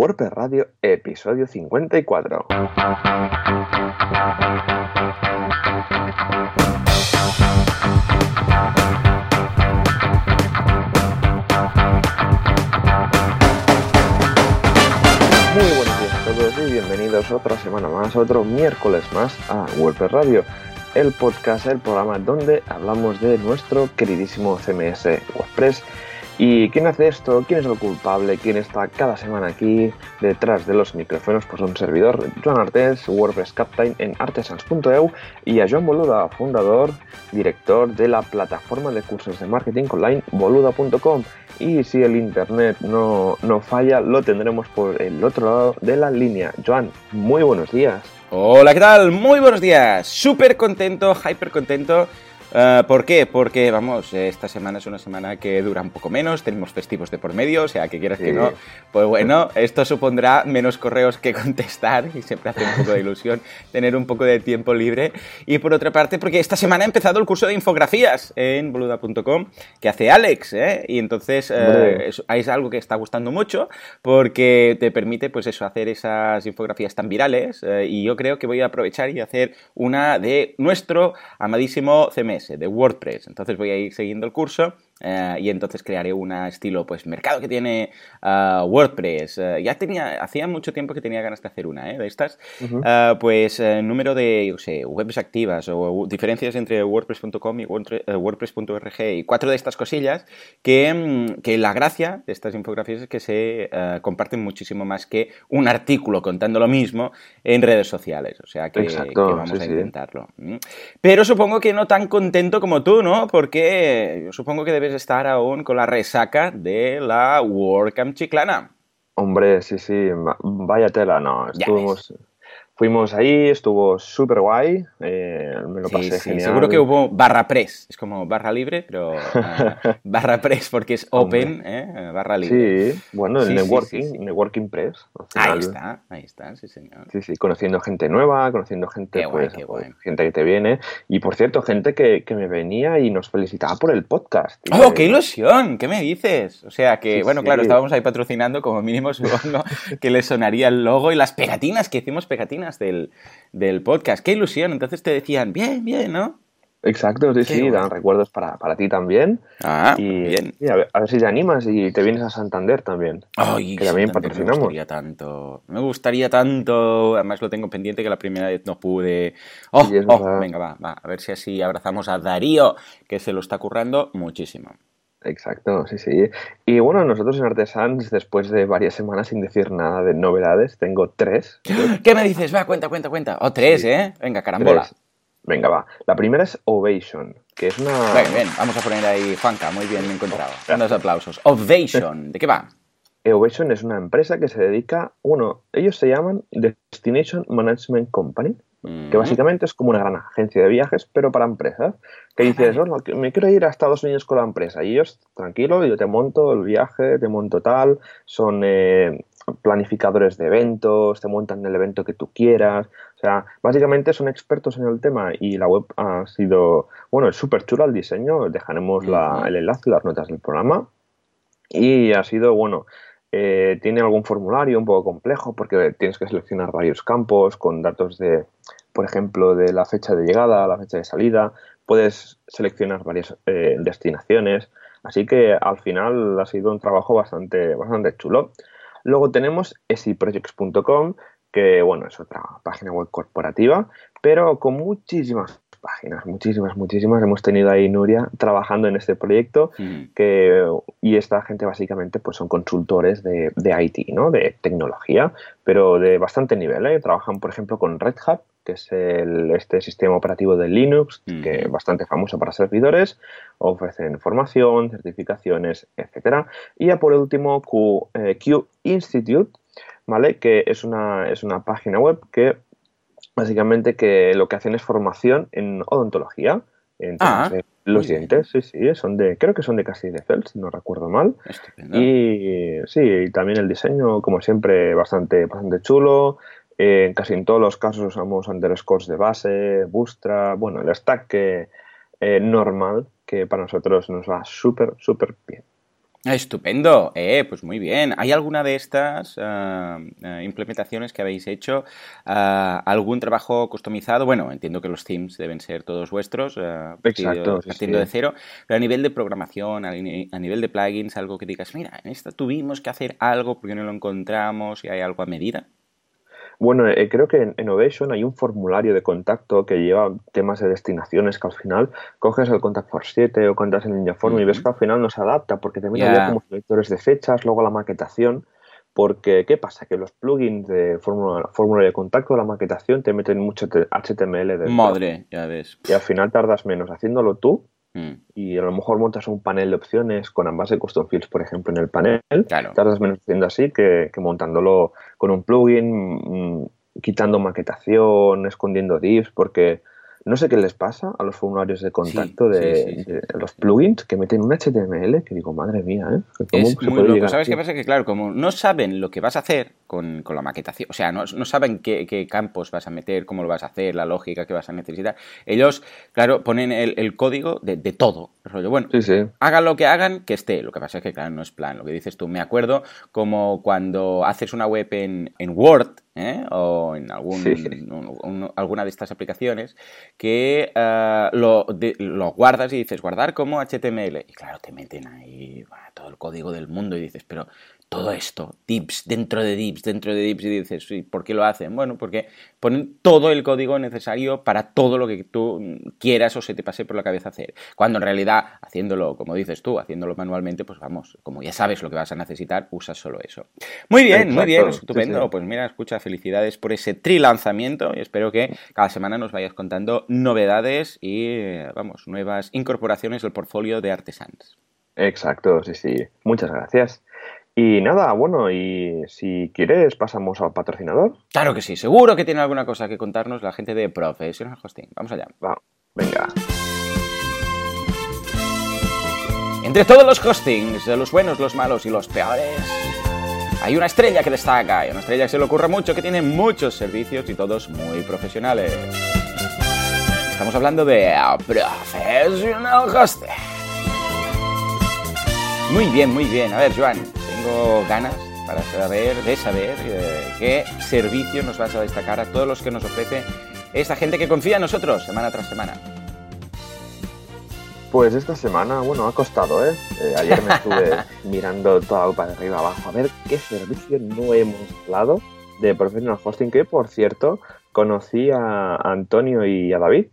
WordPress Radio, episodio 54. Muy buenos días a todos y bienvenidos otra semana más, otro miércoles más a WordPress Radio, el podcast, el programa donde hablamos de nuestro queridísimo CMS WordPress ¿Y quién hace esto? ¿Quién es el culpable? ¿Quién está cada semana aquí detrás de los micrófonos? Pues un servidor, Joan Artes, WordPress Captain en artesans.eu y a Joan Boluda, fundador, director de la plataforma de cursos de marketing online boluda.com. Y si el internet no, no falla, lo tendremos por el otro lado de la línea. Joan, muy buenos días. Hola, ¿qué tal? Muy buenos días. Súper contento, hyper contento Uh, ¿Por qué? Porque, vamos, esta semana es una semana que dura un poco menos, tenemos festivos de por medio, o sea, que quieras que no, pues bueno, esto supondrá menos correos que contestar y siempre hace un poco de ilusión tener un poco de tiempo libre. Y por otra parte, porque esta semana ha empezado el curso de infografías en boluda.com que hace Alex, ¿eh? Y entonces uh, es, es, algo que está gustando mucho porque te permite, pues eso, hacer esas infografías tan virales uh, y yo creo que voy a aprovechar y hacer una de nuestro amadísimo CMS de WordPress. Entonces voy a ir siguiendo el curso eh, y entonces crearé un estilo, pues, mercado que tiene uh, WordPress. Uh, ya tenía, hacía mucho tiempo que tenía ganas de hacer una, ¿eh? De estas. Uh -huh. uh, pues, número de, yo sé, webs activas o diferencias entre WordPress.com y WordPress.org y cuatro de estas cosillas que, que, la gracia de estas infografías es que se comparten muchísimo más que un artículo contando lo mismo en redes sociales. O sea que, Exacto, que vamos sí, a intentarlo. Sí. Pero supongo que no tan contento como tú, ¿no? Porque yo supongo que debes estar aún con la resaca de la WordCamp chiclana. Hombre, sí, sí, vaya tela, no, estuvimos, fuimos ahí, estuvo súper guay, eh, me lo sí, pasé sí, genial. Seguro que hubo barra press, es como barra libre, pero uh, barra press porque es open, eh, barra libre. Sí, bueno, el Sí, networking, networking press. Ahí está, ahí está, sí señor. Sí, sí, conociendo gente nueva, conociendo gente, Qué guay, pues, qué pues, guay. gente que te viene. Y por cierto, gente que, que me venía y nos felicitaba por el podcast. ¡Oh, qué ilusión! ¿Qué me dices? O sea que, bueno, claro, estábamos ahí patrocinando, como mínimo supongo que le sonaría el logo y las pegatinas, que hicimos pegatinas del, del podcast. ¡Qué ilusión! Entonces te decían, bien, bien, ¿no? Exacto, sí, Qué sí, dan recuerdos para, para ti también. Ah, y bien. y a, ver, a ver si te animas y te vienes a Santander también. Ay, que también patrocinamos. Me gustaría tanto. Me gustaría tanto. Además lo tengo pendiente que la primera vez no pude. Oh, oh, venga, va, va. A ver si así abrazamos a Darío, que se lo está currando muchísimo. Exacto, sí, sí. Y bueno, nosotros en Artesans, después de varias semanas sin decir nada de novedades, tengo tres. ¿Qué me dices? Va, cuenta, cuenta, cuenta. Oh, tres, Sí. ¿eh? Venga, carambola. Tres. Venga, va. La primera es Ovation, que es una... Bien, bien, vamos a poner ahí Juanca, muy bien encontrado. Unos aplausos. Ovation, ¿de qué va? Ovation es una empresa que se dedica, uno, ellos se llaman Destination Management Company, que básicamente es como una gran agencia de viajes, pero para empresas. Que dices, "Oh, que me quiero ir a Estados Unidos con la empresa. Y ellos, tranquilo, yo te monto el viaje, te monto tal, son eh, planificadores de eventos, te montan el evento que tú quieras. O sea, básicamente son expertos en el tema y la web ha sido, bueno, es súper chula el diseño, dejaremos la- el enlace las notas del programa. Y ha sido, bueno, eh, tiene algún formulario un poco complejo porque tienes que seleccionar varios campos con datos de, por ejemplo, de la fecha de llegada, la fecha de salida. Puedes seleccionar varias eh, destinaciones. Así que al final ha sido un trabajo bastante, bastante chulo. Luego tenemos esiprojects.com, que bueno, es otra página web corporativa, pero con muchísimas páginas, muchísimas, muchísimas. Hemos tenido ahí Nuria trabajando en este proyecto Mm. que, y esta gente básicamente pues son consultores de, de IT, ¿no? de tecnología, pero de bastante nivel. ¿eh? Trabajan, por ejemplo, con Red Hat, que es el, este sistema operativo de Linux, Ujú. que es bastante famoso para servidores, ofrecen formación, certificaciones, etcétera. Y ya por último, Q, eh, Q Institute, ¿vale? que es una, es una página web que básicamente que lo que hacen es formación en odontología. En Ah, de los bien. dientes, sí, sí, son de, creo que son de Castilla-Fels, si no recuerdo mal. Estupendo. Y sí, y también el diseño, como siempre, bastante, bastante chulo. Eh, en casi en todos los casos usamos underscores de base, Bootstrap, bueno, el stack eh, normal, que para nosotros nos va súper, súper bien. Estupendo, eh, pues muy bien. ¿Hay alguna de estas eh, implementaciones que habéis hecho? ¿Algún trabajo customizado? Bueno, entiendo que los themes deben ser todos vuestros, Exacto, partiendo de cero, pero a nivel de programación, a, nivel de plugins, algo que digas, mira, en esta tuvimos que hacer algo porque no lo encontramos y hay algo a medida. Bueno, eh, creo que en Innovation hay un formulario de contacto que lleva temas de destinaciones que al final coges el Contact for 7 o cuentas en Ninjaform y ves que al final no se adapta porque también había como selectores de fechas, luego la maquetación. Porque, ¿qué pasa? Que los plugins de fórmula de contacto, la maquetación, te meten mucho HTML dentro. Madre, ya ves. Y al final tardas menos haciéndolo tú Mm. Y a lo mejor montas un panel de opciones con ambas de custom fields, por ejemplo, en el panel. Tardas menos haciendo así que, montándolo con un plugin, mm, quitando maquetación, escondiendo divs, porque no sé qué les pasa a los formularios de contacto de, los plugins que meten un HTML que digo, madre mía, ¿eh? es muy loco. ¿Sabes qué pasa? Que claro, como no saben lo que vas a hacer con, la maquetación, o sea, no, saben qué, campos vas a meter, cómo lo vas a hacer, la lógica que vas a necesitar, ellos, claro, ponen el, código de, todo. Bueno, hagan lo que hagan, que esté. Lo que pasa es que, claro, no es plan. Lo que dices tú, me acuerdo como cuando haces una web en, en Word, ¿eh? o en algún, alguna de estas aplicaciones, que lo, lo, guardas y dices, guardar como HTML. Y claro, te meten ahí todo el código del mundo y dices, pero todo esto, dips dentro de dips, dentro de dips, y dices, ¿por qué lo hacen? Bueno, porque ponen todo el código necesario para todo lo que tú quieras o se te pase por la cabeza hacer. Cuando en realidad, haciéndolo, como dices tú, haciéndolo manualmente, pues vamos, como ya sabes lo que vas a necesitar, usas solo eso. Muy bien, muy bien, estupendo. Pues mira, escucha, felicidades por ese tri lanzamiento y espero que cada semana nos vayas contando novedades y, vamos, nuevas incorporaciones del portfolio de Artesans. Exacto, sí, sí. Muchas gracias. Y nada, bueno, y si quieres pasamos al patrocinador. Claro que sí, seguro que tiene alguna cosa que contarnos la gente de Professional Hosting. Vamos allá. Va, venga. Entre todos los hostings, los buenos, los malos y los peores, hay una estrella que destaca, y una estrella que se le ocurre mucho, que tiene muchos servicios y todos muy profesionales. Estamos hablando de Professional Hosting. Muy bien, muy bien. A ver, Joan, tengo ganas para saber, de saber eh, qué servicio nos vas a destacar a todos los que nos ofrece esta gente que confía en nosotros semana tras semana. Pues esta semana, bueno, ha costado, ¿eh? eh ayer me estuve mirando todo para arriba abajo a ver qué servicio no hemos hablado de Professional Hosting, que por cierto conocí a Antonio y a David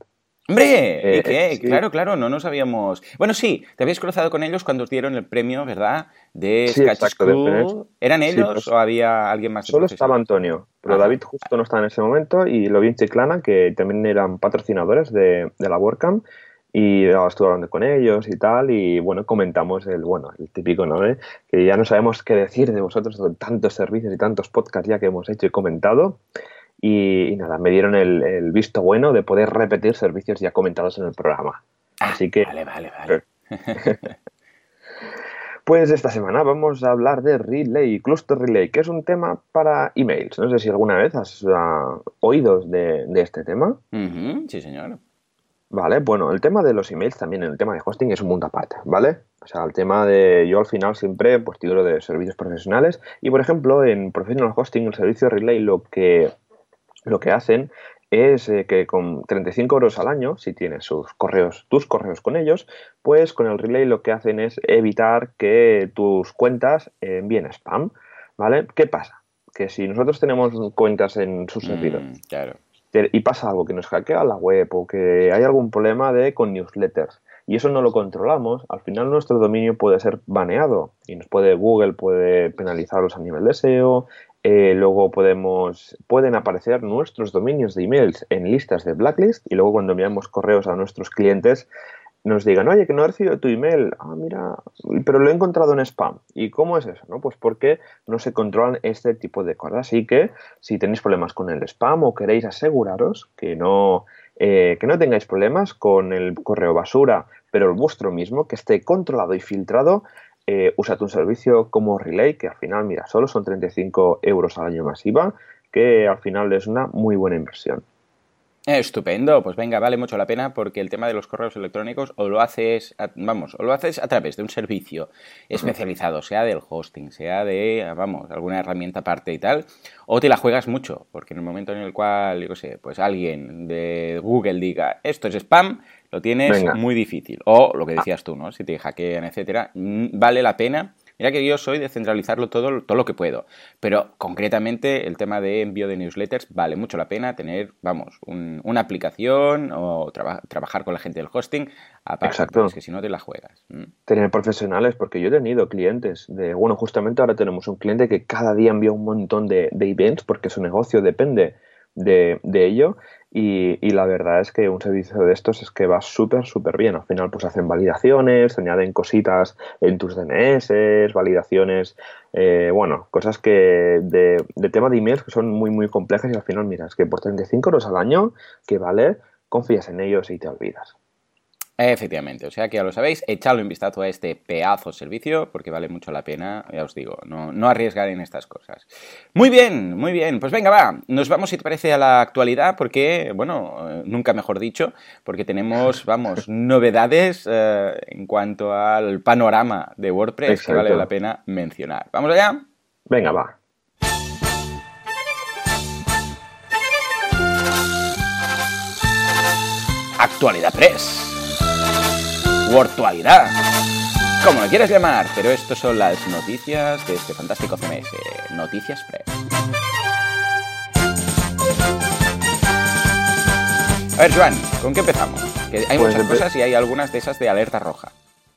¡Hombre! ¿Y qué? Claro, claro, no nos habíamos... Bueno, sí, te habías cruzado con ellos cuando dieron el premio, ¿verdad? De sí, exacto, ¿Eran ellos pues o había alguien más? Solo estaba Antonio, pero ah. David justo no estaba en ese momento y lo vi en Chiclana, que también eran patrocinadores de, la WordCamp y estuve hablando con ellos y tal y bueno, comentamos el, bueno, el típico, ¿no? ¿Eh? Que ya no sabemos qué decir de vosotros de tantos servicios y tantos podcasts ya que hemos hecho y comentado. Y, nada, me dieron el, visto bueno de poder repetir servicios ya comentados en el programa. Ah, Así que. Vale, vale, vale. pues esta semana vamos a hablar de Relay, Cluster Relay, que es un tema para emails. No sé si alguna vez has uh, oído de, este tema. Sí, señor. Vale, bueno, el tema de los emails también en el tema de hosting es un mundo aparte, ¿vale? O sea, el tema de yo al final siempre pues tiro de servicios profesionales y por ejemplo en Professional Hosting el servicio Relay lo que lo que hacen es eh, que con 35 euros al año, si tienes sus correos, tus correos con ellos, pues con el relay lo que hacen es evitar que tus cuentas envíen spam, ¿vale? ¿Qué pasa? Que si nosotros tenemos cuentas en sus servidores mm, y pasa algo que nos hackea la web o que hay algún problema de con newsletters y eso no lo controlamos, al final nuestro dominio puede ser baneado y nos puede Google puede penalizarlos a nivel de SEO, eh, luego podemos, pueden aparecer nuestros dominios de emails en listas de blacklist y luego cuando enviamos correos a nuestros clientes nos digan, oye, que no he recibido tu email, ah, mira, pero lo he encontrado en spam. ¿Y cómo es eso? No? Pues porque no se controlan este tipo de cosas. Así que si tenéis problemas con el spam o queréis aseguraros que no, eh, que no tengáis problemas con el correo basura, pero el vuestro mismo, que esté controlado y filtrado, eh, úsate un servicio como Relay, que al final, mira, solo son 35 euros al año masiva, que al final es una muy buena inversión. Estupendo, pues venga, vale mucho la pena porque el tema de los correos electrónicos o lo haces, vamos, o lo haces a través de un servicio especializado, sea del hosting, sea de, vamos, alguna herramienta aparte y tal, o te la juegas mucho, porque en el momento en el cual, yo sé, pues alguien de Google diga esto es spam, lo tienes muy difícil. O lo que decías tú, ¿no? Si te hackean, etcétera, mm, vale la pena Mira que yo soy de centralizarlo todo, todo lo que puedo, pero concretamente el tema de envío de newsletters vale mucho la pena tener, vamos, una aplicación o trabajar con la gente del hosting, aparte, Exacto. es que si no te la juegas. Mm. Tener profesionales, porque yo he tenido clientes de, bueno, justamente ahora tenemos un cliente que cada día envía un montón de, de events porque su negocio depende de, de ello y, la verdad es que un servicio de estos es que va súper, súper bien. Al final, pues hacen validaciones, añaden cositas en tus DNS, validaciones, eh, bueno, cosas que de, de tema de emails que son muy, muy complejas y al final, mira, es que por 35 euros al año, que vale, confías en ellos y te olvidas. Efectivamente, o sea que ya lo sabéis, echadle un vistazo a este pedazo servicio porque vale mucho la pena, ya os digo, no, no, arriesgar en estas cosas. Muy bien, muy bien, pues venga, va, nos vamos si te parece a la actualidad porque, bueno, eh, nunca mejor dicho, porque tenemos, vamos, novedades eh, en cuanto al panorama de WordPress que vale la pena mencionar. ¿Vamos allá? Venga, va. Actualidad Press. Virtualidad. Como lo quieras llamar, pero estas son las noticias de este fantástico CMS. Noticias Press. A ver, Joan, ¿con qué empezamos? Que hay pues muchas cosas y hay algunas de esas de alerta roja.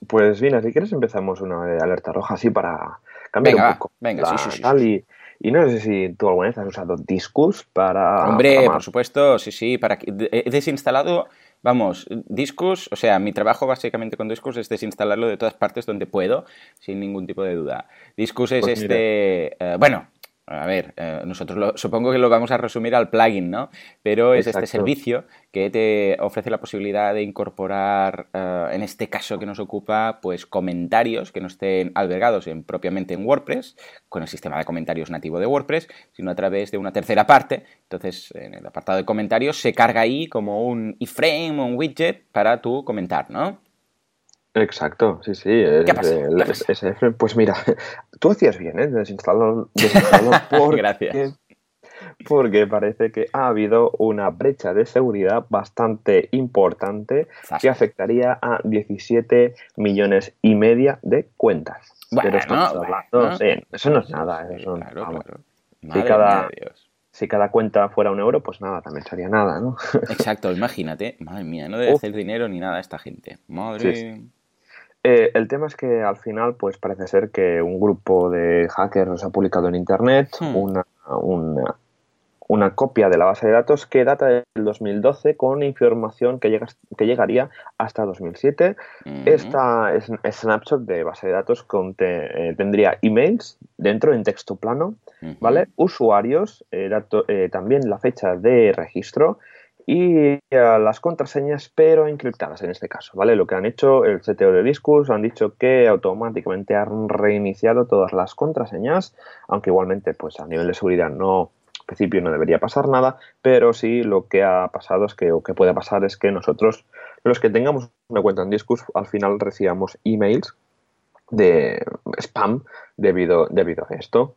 Pues bien, si quieres empezamos una de alerta roja así para cambiar un poco. venga, sí, sí, sí, y, no sé si tú alguna vez has usado Discus para... Hombre, por supuesto, sí, sí. Para... He desinstalado Vamos, Discus, o sea, mi trabajo básicamente con Discus es desinstalarlo de todas partes donde puedo, sin ningún tipo de duda. Discus es pues este, eh, bueno, a ver, eh, nosotros supongo que lo vamos a resumir al plugin, ¿no? Pero es este servicio que te ofrece la posibilidad de incorporar, eh, en este caso que nos ocupa, pues comentarios que no estén albergados en, propiamente en WordPress, con el sistema de comentarios nativo de WordPress, sino a través de una tercera parte. Entonces, en el apartado de comentarios se carga ahí como un iframe o un widget para tu comentar, ¿no? Exacto, sí, sí. ¿Qué pasa? pues mira, tú hacías bien, ¿eh? Desinstalarlo, porque, Gracias. porque parece que ha habido una brecha de seguridad bastante importante que afectaría a 17 millones y media de cuentas. Pero estamos hablando, eso no es nada. Eso, claro, claro. Si cada, si cada cuenta fuera un euro, pues nada, también sería nada, ¿no? Exacto, imagínate. Madre mía, no debe hacer dinero ni nada esta gente. Madre. Eh, el tema es que al final, pues parece ser que un grupo de hackers ha publicado en internet hmm. una, una, copia de la base de datos que data del 2012 con información que, llega, que llegaría hasta 2007. Esta es, snapshot de base de datos eh, tendría emails dentro en texto plano, ¿vale? Usuarios, eh, también la fecha de registro y las contraseñas, pero encriptadas en este caso, ¿vale? Lo que han hecho el CTO de Discus, han dicho que automáticamente han reiniciado todas las contraseñas, aunque igualmente, pues a nivel de seguridad no, en principio no debería pasar nada, pero sí lo que ha pasado es que, o que puede pasar es que nosotros, los que tengamos una cuenta en Discus, al final recibamos emails de spam debido, debido a esto.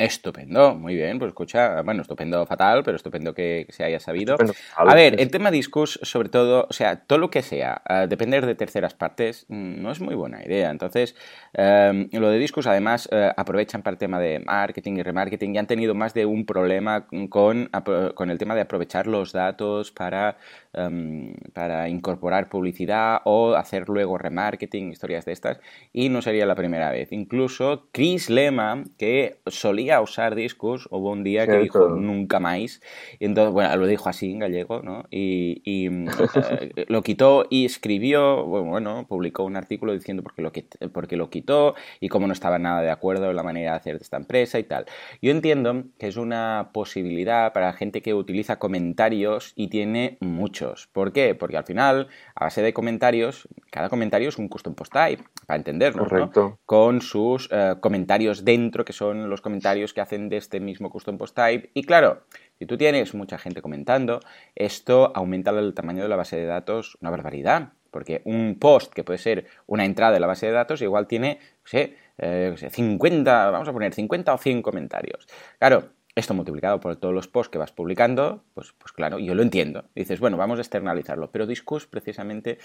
Estupendo, muy bien, pues escucha, bueno, estupendo fatal, pero estupendo que, se haya sabido. a ver, el tema discos, sobre todo, o sea, todo lo que sea, eh, depender de terceras partes, mm, no es muy buena idea. Entonces, em, lo de discos, además, eh, aprovechan para el tema de marketing y remarketing y han tenido más de un problema con, con el tema de aprovechar los datos para, em, para incorporar publicidad o hacer luego remarketing, historias de estas, y no sería la primera vez. Incluso Chris Lema, que solía a usar discos, hubo un día que dijo nunca más, y entonces, bueno, lo dijo así en gallego, ¿no? Y, eh, lo quitó y escribió, bueno, publicó un artículo diciendo por qué, lo, porque lo quitó y cómo no estaba nada de acuerdo en la manera de hacer de esta empresa y tal. Yo entiendo que es una posibilidad para gente que utiliza comentarios y tiene muchos. ¿Por qué? Porque al final, a base de comentarios, cada comentario es un custom post type, para entenderlo, ¿no? Con sus eh, comentarios dentro, que son los comentarios que hacen de este mismo custom post type. Y claro, si tú tienes mucha gente comentando, esto aumenta el tamaño de la base de datos una barbaridad. Porque un post que puede ser una entrada de la base de datos igual tiene, no sé, 50, vamos a poner 50 o 100 comentarios. Claro, esto multiplicado por todos los posts que vas publicando, pues, pues claro, yo lo entiendo. dices, bueno, vamos a externalizarlo. Pero Discus precisamente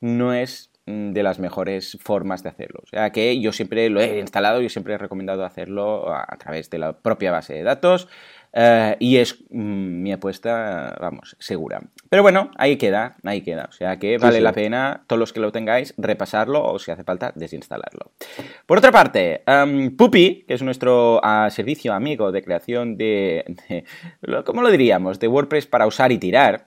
no es mm, de las mejores formas de hacerlo. O sea que yo siempre lo he instalado, y siempre he recomendado hacerlo a través de la propia base de datos. Eh, y es mm, mi apuesta, vamos, segura. Pero bueno, ahí queda, ahí queda. O sea que vale la pena, todos los que lo tengáis, repasarlo o si hace falta, desinstalarlo. Por otra parte, um, Puppy, que es nuestro servicio amigo de creación de, ¿cómo lo diríamos? De WordPress para usar y tirar.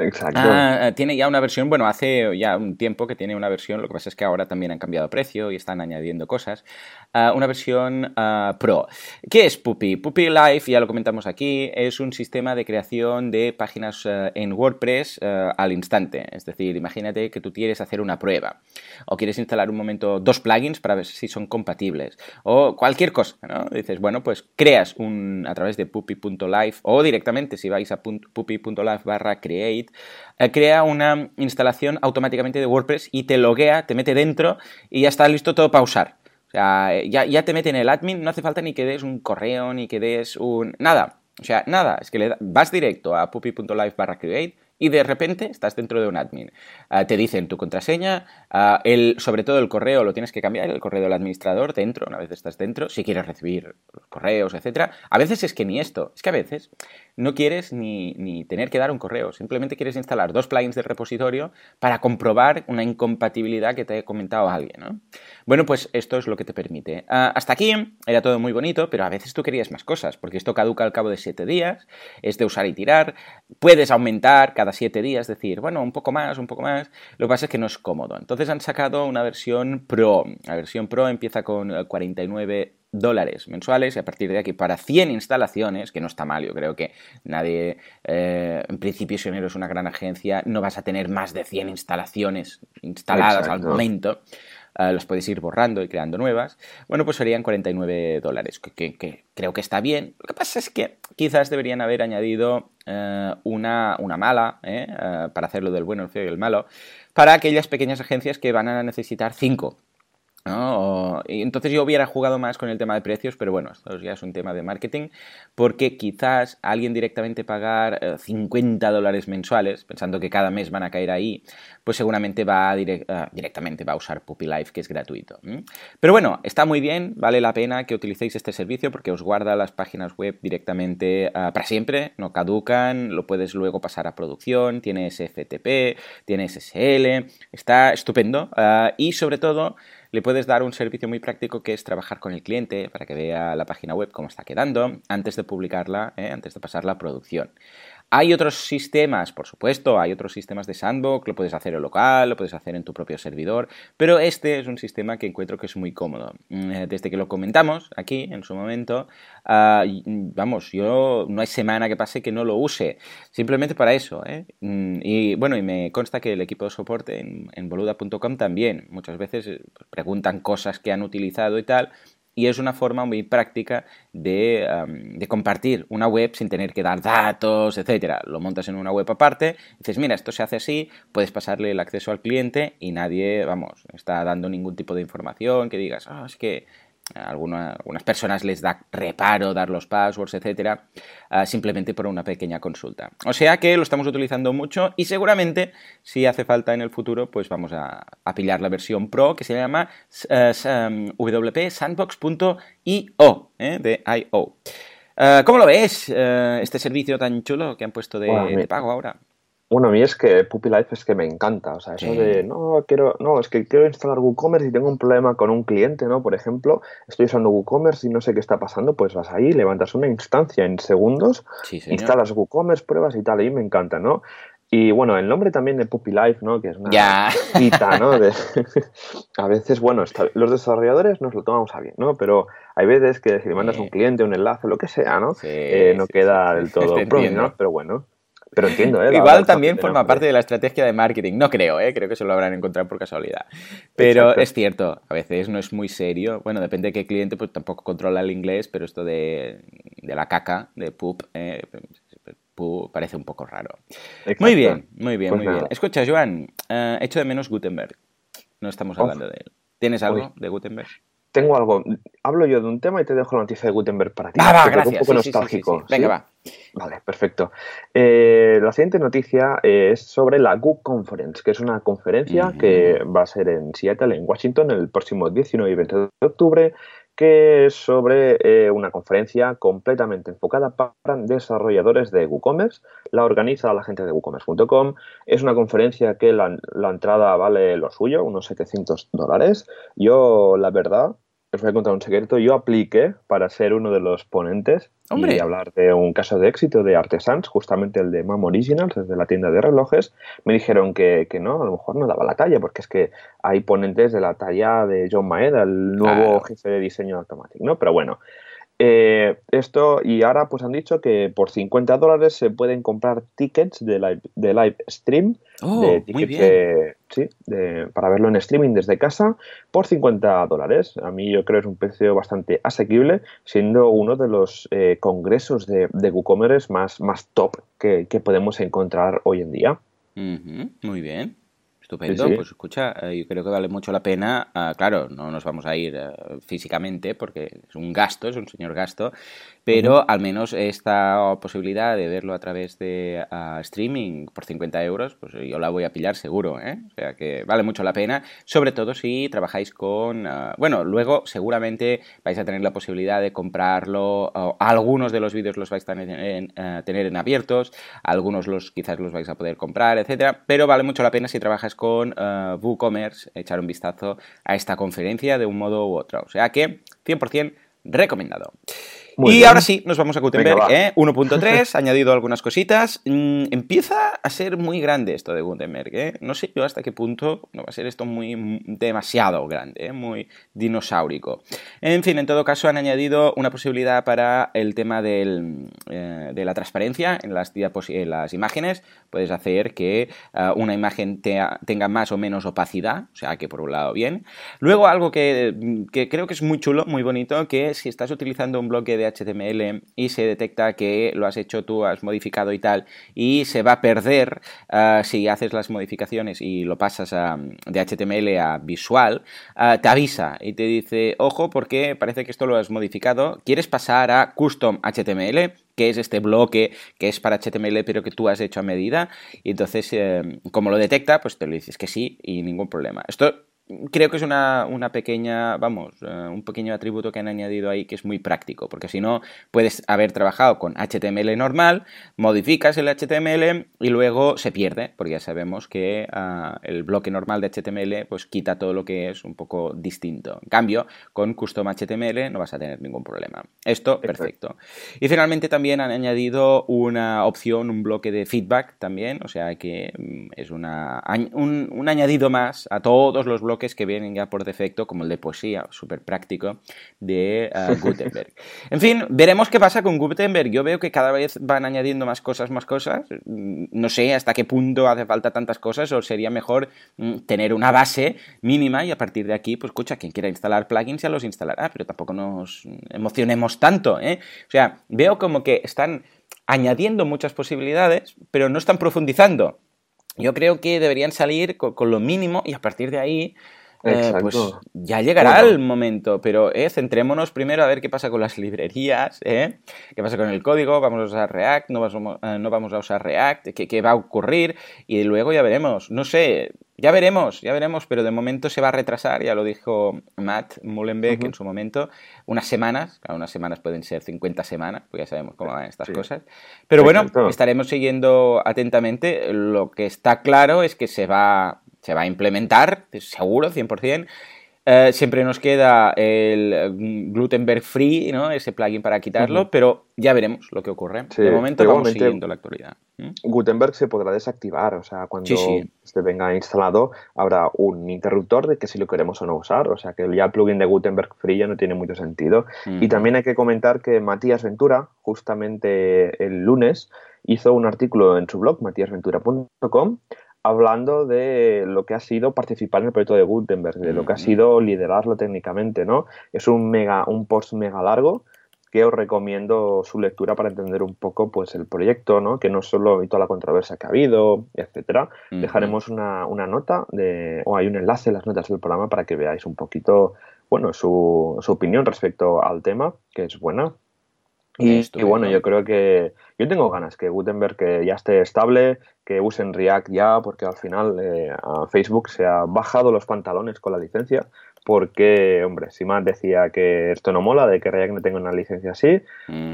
Exacto. Ah, tiene ya una versión, bueno, hace ya un tiempo que tiene una versión, lo que pasa es que ahora también han cambiado precio y están añadiendo cosas. Ah, una versión ah, Pro. ¿Qué es Puppy? Puppy Live, ya lo comentamos aquí, es un sistema de creación de páginas en WordPress al instante. Es decir, imagínate que tú quieres hacer una prueba o quieres instalar un momento dos plugins para ver si son compatibles o cualquier cosa, ¿no? Dices, bueno, pues creas un a través de puppy.live o directamente si vais a puppy.live barra create eh, crea una instalación automáticamente de WordPress y te loguea, te mete dentro y ya está listo todo para usar. O sea, ya, te mete en el admin, no hace falta ni que des un correo, ni que des un... Nada. O sea, nada. Es que le vas directo a puppy.live barra create y de repente estás dentro de un admin. Ah, te dicen tu contraseña, ah, sobre todo el correo lo tienes que cambiar, el correo del administrador dentro, una vez estás dentro, si quieres recibir los correos, etc. A veces es que ni esto, es que a veces no quieres ni, ni tener que dar un correo, simplemente quieres instalar dos plugins del repositorio para comprobar una incompatibilidad que te he comentado alguien. ¿no? Bueno, pues esto es lo que te permite. Ah, hasta aquí era todo muy bonito, pero a veces tú querías más cosas, porque esto caduca al cabo de siete días, es de usar y tirar, puedes aumentar cada siete días, decir, bueno, un poco más, un poco más. Lo que pasa es que no es cómodo. Entonces han sacado una versión Pro. La versión Pro empieza con 49 eh, dólares mensuales y a partir de aquí para 100 instalaciones, que no está mal, yo creo que nadie, eh, en principio si no eres una gran agencia, no vas a tener más de 100 instalaciones instaladas al momento. Uh, los podéis ir borrando y creando nuevas, bueno, pues serían 49 dólares, que, creo que está bien. Lo que pasa es que quizás deberían haber añadido uh, una, una, mala, ¿eh? uh, para hacerlo del bueno, el feo y el malo, para aquellas pequeñas agencias que van a necesitar 5 y entonces yo hubiera jugado más con el tema de precios, pero bueno, esto ya es un tema de marketing, porque quizás alguien directamente pagar 50 eh, dólares mensuales, pensando que cada mes van a caer ahí, pues seguramente va eh, directamente va a usar Puppy Life, que es gratuito. Pero bueno, está muy bien, vale la pena que utilicéis este servicio porque os guarda las páginas web directamente eh, para siempre, no caducan, lo puedes luego pasar a producción, tiene SFTP, tiene SSL, está estupendo y sobre todo le puedes dar un servicio muy práctico que es trabajar con el cliente para que vea la página web cómo está quedando antes de publicarla, ¿eh? antes de pasarla a producción. Hay otros sistemas, por supuesto, hay otros sistemas de sandbox, lo puedes hacer en local, lo puedes hacer en tu propio servidor, pero este es un sistema que encuentro que es muy cómodo. Mm, eh, desde que lo comentamos aquí en su momento, ah, vamos, yo no hay semana que pase que no lo use, simplemente para eso. ¿eh? Mm, y bueno, y me consta que el equipo de soporte en, boluda.com también muchas veces eh, preguntan cosas que han utilizado y tal, y es una forma muy práctica de, compartir una web sin tener que dar datos, etcétera. Lo montas en una web aparte, dices, mira, esto se hace así, puedes pasarle el acceso al cliente y nadie, vamos, está dando ningún tipo de información que digas, ah, es que algunas personas les da reparo dar los passwords, etcétera, ah, simplemente por una pequeña consulta. O sea que lo estamos utilizando mucho y seguramente si hace falta en el futuro, pues vamos a, pillar la versión Pro que se llama uh, wp-sandbox.io, ¿eh? de IO. Ah, ¿Cómo lo ves eh, este servicio tan chulo que han puesto de pago ahora? Bueno, a mí es que Puppy Life es que me encanta. O sea, eso de no quiero, no, es que quiero instalar WooCommerce y tengo un problema con un cliente, ¿no? Por ejemplo, estoy usando WooCommerce y no sé qué está pasando, pues vas ahí, levantas una instancia en segundos, instalas WooCommerce, pruebas y tal, y me encanta, ¿no? Y bueno, el nombre también de Puppy Life, ¿no? Que es una cita, ¿no? a veces, bueno, los desarrolladores nos lo tomamos a bien, ¿no? Pero hay veces que si le mandas un cliente, un enlace, lo que sea, ¿no? Eh, no queda del todo ¿no? Pero bueno, Pero entiendo, ¿eh? Igual también forma parte de la estrategia de marketing. No creo, ¿eh? Creo que se lo habrán encontrado por casualidad. Pero es cierto, a veces no es muy serio. Bueno, depende de qué cliente, pues tampoco controla el inglés, pero esto de, la caca, de poop, eh, parece un poco raro. Muy bien, muy bien, pues muy bien. Escucha, Joan, eh, echo de menos Gutenberg. No estamos hablando de él. ¿Tienes algo de Gutenberg? Tengo algo. Hablo yo de un tema y te dejo la noticia de Gutenberg para ti. Ah, va, gracias. Un poco nostálgico. Venga, va. Vale, perfecto. Eh, la siguiente noticia es sobre la Google Conference, que es una conferencia que va a ser en Seattle, en Washington, el próximo 19 y 20 de octubre, que es sobre eh, una conferencia completamente enfocada para desarrolladores de WooCommerce. La organiza la gente de WooCommerce.com. Es una conferencia que la, la, entrada vale lo suyo, unos 700 dólares. Yo, la verdad, os voy a contar un secreto. Yo apliqué para ser uno de los ponentes y hablar de un caso de éxito de Artesans, justamente el de Mam Originals, desde la tienda de relojes. Me dijeron que, no, a lo mejor no daba la talla, porque es que hay ponentes de la talla de John Maeda, el nuevo jefe de diseño de Automatic, ¿no? Pero bueno, eh, esto, y ahora pues han dicho que por 50 dólares se pueden comprar tickets de live, de live stream, oh, sí, para verlo en streaming desde casa, por 50 dólares. A mí yo creo que es un precio bastante asequible, siendo uno de los eh, congresos de, de WooCommerce más, más top que, podemos encontrar hoy en día. muy bien. Estupendo, pues escucha, eh, yo creo que vale mucho la pena. Ah, claro, no nos vamos a ir eh, físicamente porque es un gasto, es un señor gasto, pero al menos esta posibilidad de verlo a través de ah, streaming por 50 euros, pues yo la voy a pillar seguro, ¿eh? O sea que vale mucho la pena, sobre todo si trabajáis con. Ah, bueno, luego seguramente vais a tener la posibilidad de comprarlo, algunos de los vídeos los vais a tener en, tener en abiertos, algunos los quizás los vais a poder comprar, etcétera, pero vale mucho la pena si trabajas con uh, WooCommerce, echar un vistazo a esta conferencia de un modo u otro. O sea que 100% recomendado y ahora sí, nos vamos a Gutenberg. ¿eh? 1.3, añadido algunas cositas. Mm, empieza a ser muy grande esto de Gutenberg. ¿eh? No sé yo hasta qué punto no va a ser esto muy mm, demasiado grande, ¿eh? muy dinosaurico. En fin, en todo caso han añadido una posibilidad para el tema del, eh, de la transparencia en las, en las imágenes. Puedes hacer que uh, una imagen tenga más o menos opacidad, o sea que por un lado bien. Luego algo que, que creo que es muy chulo, muy bonito, que si estás utilizando un bloque de HTML y se detecta que lo has hecho tú, has modificado y tal, y se va a perder uh, si haces las modificaciones y lo pasas de HTML a visual, uh, te avisa y te dice, ojo, porque parece que esto lo has modificado, quieres pasar a custom HTML, que es este bloque que es para HTML pero que tú has hecho a medida y entonces eh, como lo detecta pues te lo dices que sí y ningún problema. Esto creo que es una, pequeña, vamos, eh, un pequeño atributo que han añadido ahí que es muy práctico, porque si no, puedes haber trabajado con HTML normal, modificas el HTML y luego se pierde, porque ya sabemos que ah, el bloque normal de HTML pues quita todo lo que es un poco distinto. En cambio, con Custom HTML no vas a tener ningún problema. Esto, perfecto. Y finalmente también han añadido una opción, un bloque de feedback también, o sea que mm, es una, un, un añadido más a todos los bloques que vienen ya por defecto, como el de poesía, súper práctico, de eh, Gutenberg. en fin, veremos qué pasa con Gutenberg. Yo veo que cada vez van añadiendo más cosas, más cosas. No sé hasta qué punto hace falta tantas cosas o sería mejor mm, tener una base mínima y a partir de aquí, pues escucha, quien quiera instalar plugins ya los instalará, pero tampoco nos emocionemos tanto, ¿eh? O sea, veo como que están añadiendo muchas posibilidades, pero no están profundizando. Yo creo que deberían salir con, lo mínimo y a partir de ahí eh, pues ya llegará el momento, pero eh, centrémonos primero a ver qué pasa con las librerías, eh, qué pasa con el código, vamos a usar React, no vamos, eh, no vamos a usar React, ¿Qué, qué, va a ocurrir y luego ya veremos, no sé, ya veremos, ya veremos, pero de momento se va a retrasar, ya lo dijo Matt Mullenbeck en su momento, unas semanas, claro, unas semanas pueden ser 50 semanas, pues ya sabemos cómo van estas cosas, pero bueno, estaremos siguiendo atentamente, lo que está claro es que se va se va a implementar, seguro, 100%. Eh, siempre nos queda el mm, Gutenberg Free, ¿no? ese plugin para quitarlo, pero ya veremos lo que ocurre. de momento vamos siguiendo la actualidad. Gutenberg se podrá desactivar, o sea, cuando este venga instalado habrá un interruptor de que si lo queremos o no usar, o sea que ya el plugin de Gutenberg Free ya no tiene mucho sentido. Y también hay que comentar que Matías Ventura, justamente el lunes, hizo un artículo en su blog, matíasventura.com, hablando de lo que ha sido participar en el proyecto de Gutenberg, de lo que ha sido liderarlo técnicamente, ¿no? Es un mega, un post mega largo que os recomiendo su lectura para entender un poco pues el proyecto, ¿no? Que no solo toda la controversia que ha habido, etcétera. Dejaremos una, una, nota de, o hay un enlace en las notas del programa para que veáis un poquito, bueno, su, su opinión respecto al tema, que es buena. Y, bueno, yo creo que yo tengo ganas que Gutenberg que ya esté estable, que usen React ya, porque al final eh, a Facebook se ha bajado los pantalones con la licencia, porque, hombre, si más decía que esto no mola, de que React no tenga una licencia así,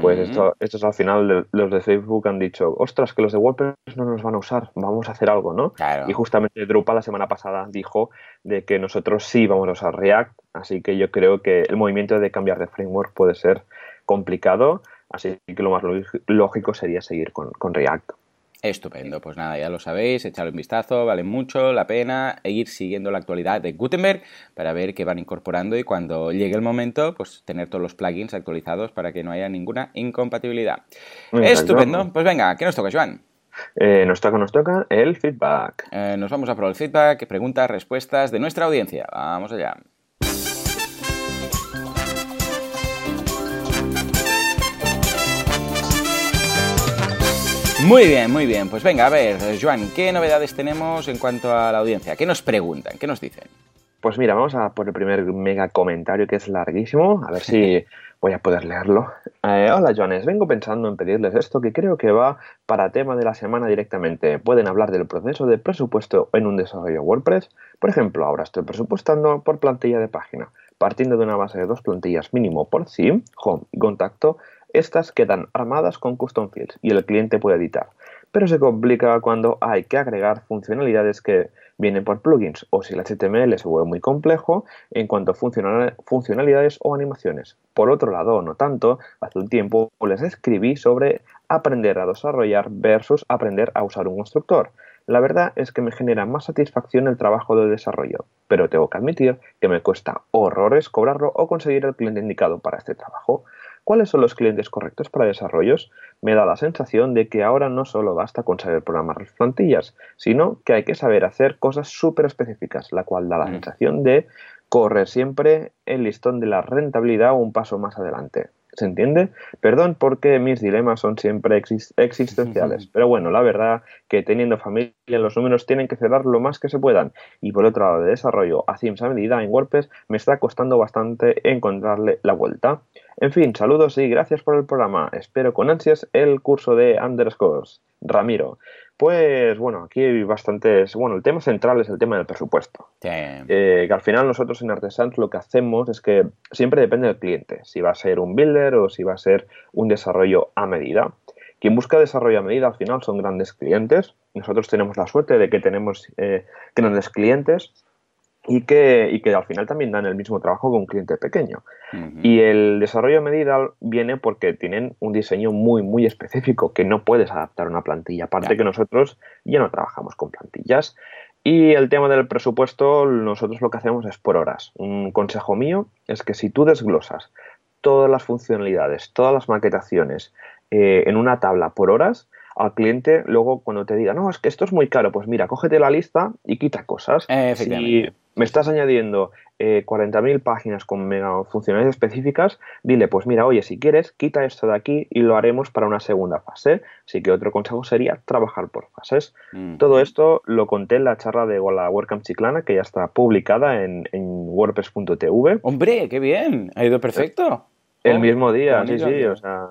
pues esto, estos al final los de Facebook han dicho, ostras, que los de WordPress no nos van a usar, vamos a hacer algo, ¿no? Y justamente Drupal la semana pasada dijo de que nosotros sí vamos a usar React, así que yo creo que el movimiento de cambiar de framework puede ser complicado Así que lo más lógico sería seguir con, React. Estupendo, pues nada, ya lo sabéis, echadle un vistazo, vale mucho la pena e ir siguiendo la actualidad de Gutenberg para ver qué van incorporando y cuando llegue el momento, pues tener todos los plugins actualizados para que no haya ninguna incompatibilidad. Estupendo, pues venga, ¿qué nos toca, Joan? Eh, nos toca, nos toca el feedback. Eh, nos vamos a probar el feedback, preguntas, respuestas de nuestra audiencia. Vamos allá. Muy bien, muy bien. Pues venga, a ver, Joan, ¿qué novedades tenemos en cuanto a la audiencia? ¿Qué nos preguntan? ¿Qué nos dicen? Pues mira, vamos a por el primer mega comentario que es larguísimo, a ver si voy a poder leerlo. Eh, hola Joanes, vengo pensando en pedirles esto que creo que va para tema de la semana directamente. Pueden hablar del proceso de presupuesto en un desarrollo WordPress. Por ejemplo, ahora estoy presupuestando por plantilla de página, partiendo de una base de dos plantillas mínimo por theme, home y contacto estas quedan armadas con custom fields y el cliente puede editar, pero se complica cuando hay que agregar funcionalidades que vienen por plugins o si el HTML se vuelve muy complejo en cuanto a funcionalidades o animaciones. Por otro lado, no tanto, hace un tiempo les escribí sobre aprender a desarrollar versus aprender a usar un constructor. La verdad es que me genera más satisfacción el trabajo de desarrollo, pero tengo que admitir que me cuesta horrores cobrarlo o conseguir el cliente indicado para este trabajo. ¿Cuáles son los clientes correctos para desarrollos? Me da la sensación de que ahora no solo basta con saber programar las plantillas, sino que hay que saber hacer cosas súper específicas, la cual da la mm. sensación de correr siempre el listón de la rentabilidad un paso más adelante. ¿Se entiende? Perdón porque mis dilemas son siempre existenciales. Pero bueno, la verdad que teniendo familia los números tienen que cerrar lo más que se puedan. Y por otro lado, de desarrollo a Sims a medida en WordPress me está costando bastante encontrarle la vuelta. En fin, saludos y gracias por el programa. Espero con ansias el curso de underscores. Ramiro. Pues bueno, aquí hay bastantes. Bueno, el tema central es el tema del presupuesto. Eh, que al final nosotros en Artesans lo que hacemos es que siempre depende del cliente, si va a ser un builder o si va a ser un desarrollo a medida. Quien busca desarrollo a medida al final son grandes clientes. Nosotros tenemos la suerte de que tenemos eh, grandes clientes y que, y que al final también dan el mismo trabajo que un cliente pequeño. Y el desarrollo a medida viene porque tienen un diseño muy, muy específico que no puedes adaptar a una plantilla. Aparte que nosotros ya no trabajamos con plantillas. Y el tema del presupuesto, nosotros lo que hacemos es por horas. Un consejo mío es que si tú desglosas todas las funcionalidades, todas las maquetaciones eh, en una tabla por horas, al cliente luego cuando te diga, no, es que esto es muy caro, pues mira, cógete la lista y quita cosas. Efectivamente me estás añadiendo eh, 40.000 páginas con mega funcionalidades específicas, dile, pues mira, oye, si quieres, quita esto de aquí y lo haremos para una segunda fase. Así que otro consejo sería trabajar por fases. Todo esto lo conté en la charla de la WordCamp Chiclana, que ya está publicada en, WordPress.tv. ¡Hombre, qué bien! Ha ido perfecto. El oh, mismo día, sí, sí, o sea...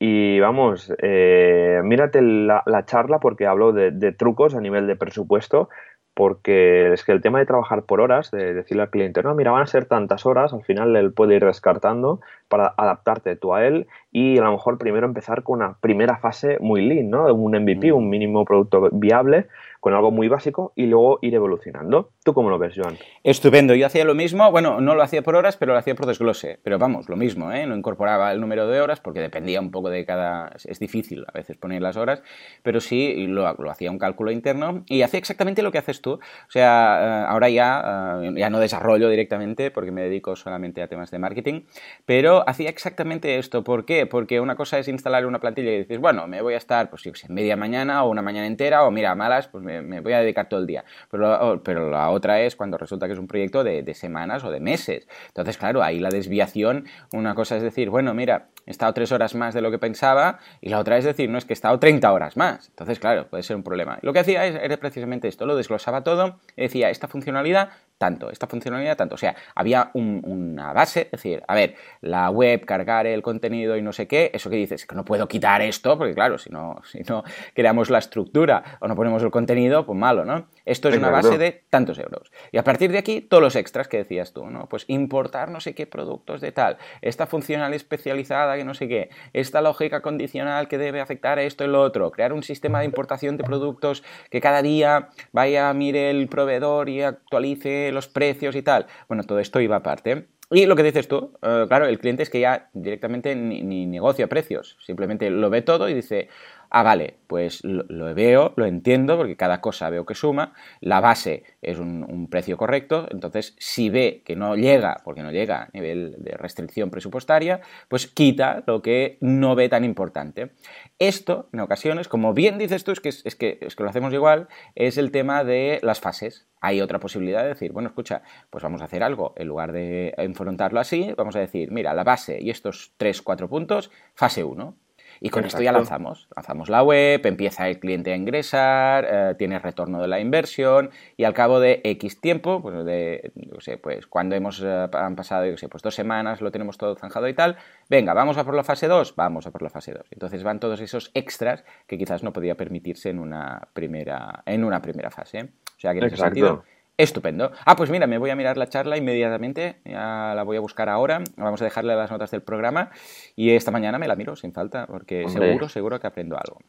Y vamos, eh, mírate la, charla porque hablo de, de, trucos a nivel de presupuesto porque es que el tema de trabajar por horas, de decirle al cliente, no, mira, van a ser tantas horas, al final él puede ir descartando para adaptarte tú a él y a lo mejor primero empezar con una primera fase muy lean, ¿no? Un MVP, mm. un mínimo producto viable con algo muy básico y luego ir evolucionando. ¿Tú cómo lo ves, Joan? Estupendo. Yo hacía lo mismo, bueno, no lo hacía por horas, pero lo hacía por desglose. Pero vamos, lo mismo, ¿eh? No incorporaba el número de horas porque dependía un poco de cada... Es difícil a veces poner las horas, pero sí lo, lo hacía un cálculo interno y hacía exactamente lo que haces O sea, eh, ahora ya, eh, ya no desarrollo directamente porque me dedico solamente a temas de marketing, pero hacía exactamente esto. ¿Por qué? Porque una cosa es instalar una plantilla y dices, bueno, me voy a estar, pues yo sé, media mañana o una mañana entera o mira, malas, pues me voy a dedicar todo el día. Pero, pero la otra es cuando resulta que es un proyecto de, de, semanas o de meses. Entonces, claro, ahí la desviación, una cosa es decir, bueno, mira, he estado tres horas más de lo que pensaba y la otra es decir, no, es que he estado 30 horas más. Entonces, claro, puede ser un problema. Lo que hacía era precisamente esto, lo desglosaba todo y decía, esta funcionalidad tanto, esta funcionalidad tanto. O sea, había una base, es decir, a ver, la web, cargar el contenido y no sé qué, eso que dices, que no puedo quitar esto, porque claro, si no, si no creamos la estructura o no ponemos el contenido, pues malo, ¿no? Esto es una base de tantos euros. Y a partir de aquí, todos los extras que decías tú, ¿no? Pues importar no sé qué productos de tal, esta funcional especializada que no sé qué, esta lógica condicional que debe afectar a esto y lo otro, crear un sistema de importación de productos que cada día vaya, el proveedor y actualice los precios y tal. Bueno, todo esto iba aparte. Y lo que dices tú, eh, claro, el cliente es que ya directamente ni, ni, negocia precios, simplemente lo ve todo y dice, ah, vale, pues lo, veo, lo entiendo, porque cada cosa veo que suma, la base es un, precio correcto, entonces si ve que no llega, porque no llega a nivel de restricción presupuestaria, pues quita lo que no ve tan importante. Esto, en ocasiones, como bien dices tú, es que, es que, es que lo hacemos igual, es el tema de las fases. Hay otra posibilidad de decir, bueno, escucha, pues vamos a hacer algo, en lugar de enfrentarlo así, vamos a decir, mira, la base y estos tres, cuatro puntos, fase 1. Y con esto ya lanzamos. Lanzamos la web, empieza el cliente a ingresar, eh, tiene retorno de la inversión y al cabo de X tiempo, pues, de, sé, pues cuando hemos eh, han pasado, yo sé, pues dos semanas, lo tenemos todo zanjado y tal, venga, vamos a por la fase 2, vamos a por la fase 2. Entonces van todos esos extras que quizás no podía permitirse en una primera, en una primera fase. O sea que en ese sentido Estupendo. Ah, pues mira, me voy a mirar la charla inmediatamente, ya la voy a buscar ahora, vamos a dejarle las notas del programa y esta mañana me la miro sin falta, porque seguro, seguro que aprendo algo.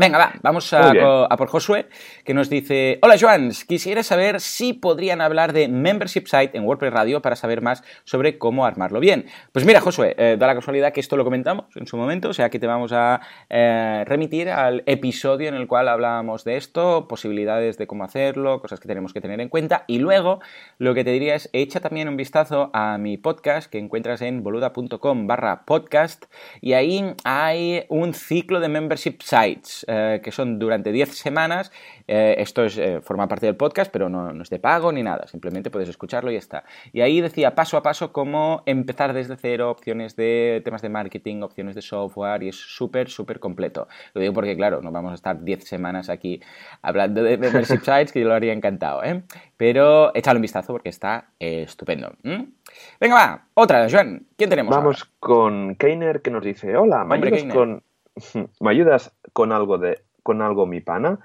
Venga, va, vamos a, por Josué, que nos dice, hola Joan, quisiera saber si podrían hablar de Membership Site en WordPress Radio para saber más sobre cómo armarlo bien. Pues mira, Josué, eh, da la casualidad que esto lo comentamos en su momento, o sea que te vamos a eh, remitir al episodio en el cual hablábamos de esto, posibilidades de cómo hacerlo, cosas que tenemos que tener en cuenta, y luego lo que te diría es, echa también un vistazo a mi podcast que encuentras en boluda.com barra podcast, y ahí hay un ciclo de Membership Sites. Eh, que son durante 10 semanas. Eh, esto es, eh, forma parte del podcast, pero no, no, es de pago ni nada, simplemente puedes escucharlo y ya está. Y ahí decía paso a paso cómo empezar desde cero, opciones de temas de marketing, opciones de software, y es súper, súper completo. Lo digo porque, claro, no vamos a estar 10 semanas aquí hablando de membership sites, que yo lo haría encantado, Pero échale un vistazo porque está estupendo. Venga, va, otra, Joan, ¿quién tenemos? Vamos con Keiner que nos dice, hola, ¿me con ¿Me ayudas con algo de con algo mi pana?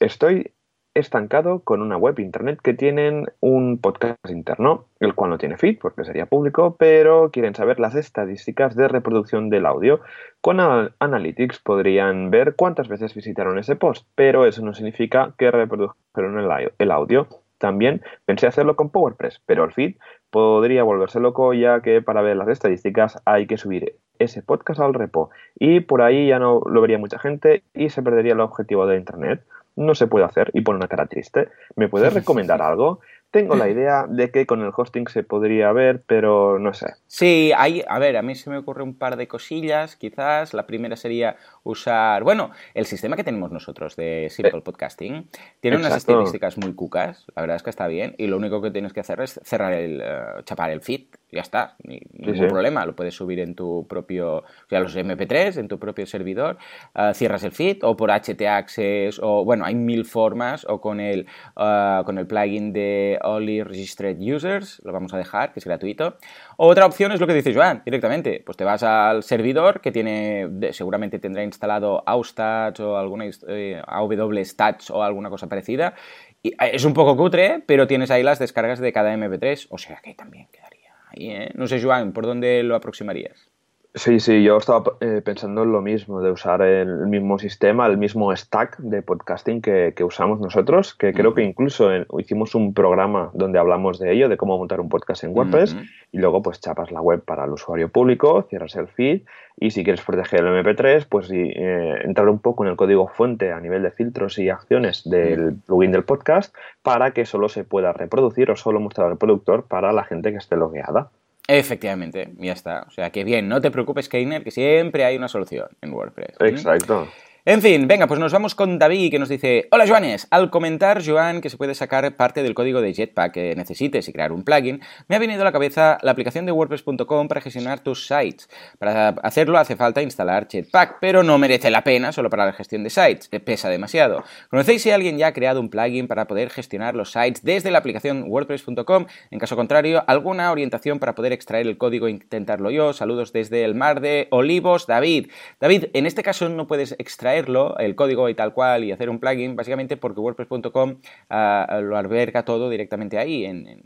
Estoy estancado con una web internet que tienen un podcast interno, el cual no tiene feed porque sería público, pero quieren saber las estadísticas de reproducción del audio. Con Analytics podrían ver cuántas veces visitaron ese post, pero eso no significa que reprodujeron el audio. También pensé hacerlo con PowerPress, pero el feed podría volverse loco ya que para ver las estadísticas hay que subir ese podcast al repo y por ahí ya no lo vería mucha gente y se perdería el objetivo de Internet. No se puede hacer y pone una cara triste. ¿Me puedes recomendar algo? Tengo la idea de que con el hosting se podría ver, pero no sé. Sí, hay, a ver, a mí se me ocurre un par de cosillas, quizás. La primera sería usar, bueno, el sistema que tenemos nosotros de Simple eh, Podcasting tiene unas estadísticas muy cucas, la verdad es que está bien, y lo único que tienes que hacer es cerrar el, eh, chapar el feed ya está, ningún problema, lo puedes subir en tu propio, o sea, los MP3, en tu propio servidor, ah, cierras el feed o por HT Access o, bueno, hay mil formas o con el, ah, con el plugin de Only Registered Users, lo vamos a dejar, que es gratuito. Otra opción es lo que dice Joan, directamente, pues te vas al servidor que tiene, seguramente tendrá instalado AUSTATS o alguna eh, AW Stats o alguna cosa parecida. Y eh, es un poco cutre, pero tienes ahí las descargas de cada MP3, o sea que también quedaría ¿eh? No sé, Joan, ¿por dónde lo aproximarías? Sí, sí, yo estaba eh, pensando en lo mismo, de usar el mismo sistema, el mismo stack de podcasting que, usamos nosotros, que creo que incluso hicimos un programa donde hablamos de ello, de cómo montar un podcast en WordPress, y luego pues chapas la web para el usuario público, cierras el feed, y si quieres proteger el MP3, pues eh, entrar un poco en el código fuente a nivel de filtros y acciones del plugin del podcast para que solo se pueda reproducir o solo mostrar el reproductor para la gente que esté logueada. Efectivamente, ya está. O sea que bien, no te preocupes, Keiner, que siempre hay una solución en WordPress. Exacto. En fin, venga, pues nos vamos con David que nos dice, hola Joanes, al comentar Joan que se puede sacar parte del código de Jetpack que necesites y crear un plugin, me ha venido a la cabeza la aplicación de WordPress.com para gestionar tus sites. Para hacerlo hace falta instalar Jetpack, pero no merece la pena solo para la gestión de sites, pesa demasiado. ¿Conocéis si alguien ya ha creado un plugin para poder gestionar los sites desde la aplicación WordPress.com? En caso contrario, ¿alguna orientación para poder extraer el código e intentarlo yo? Saludos desde el mar de Olivos, David. David, en este caso no puedes extraer el código y tal cual, y hacer un plugin, básicamente porque WordPress.com ah, lo alberga todo directamente ahí, en,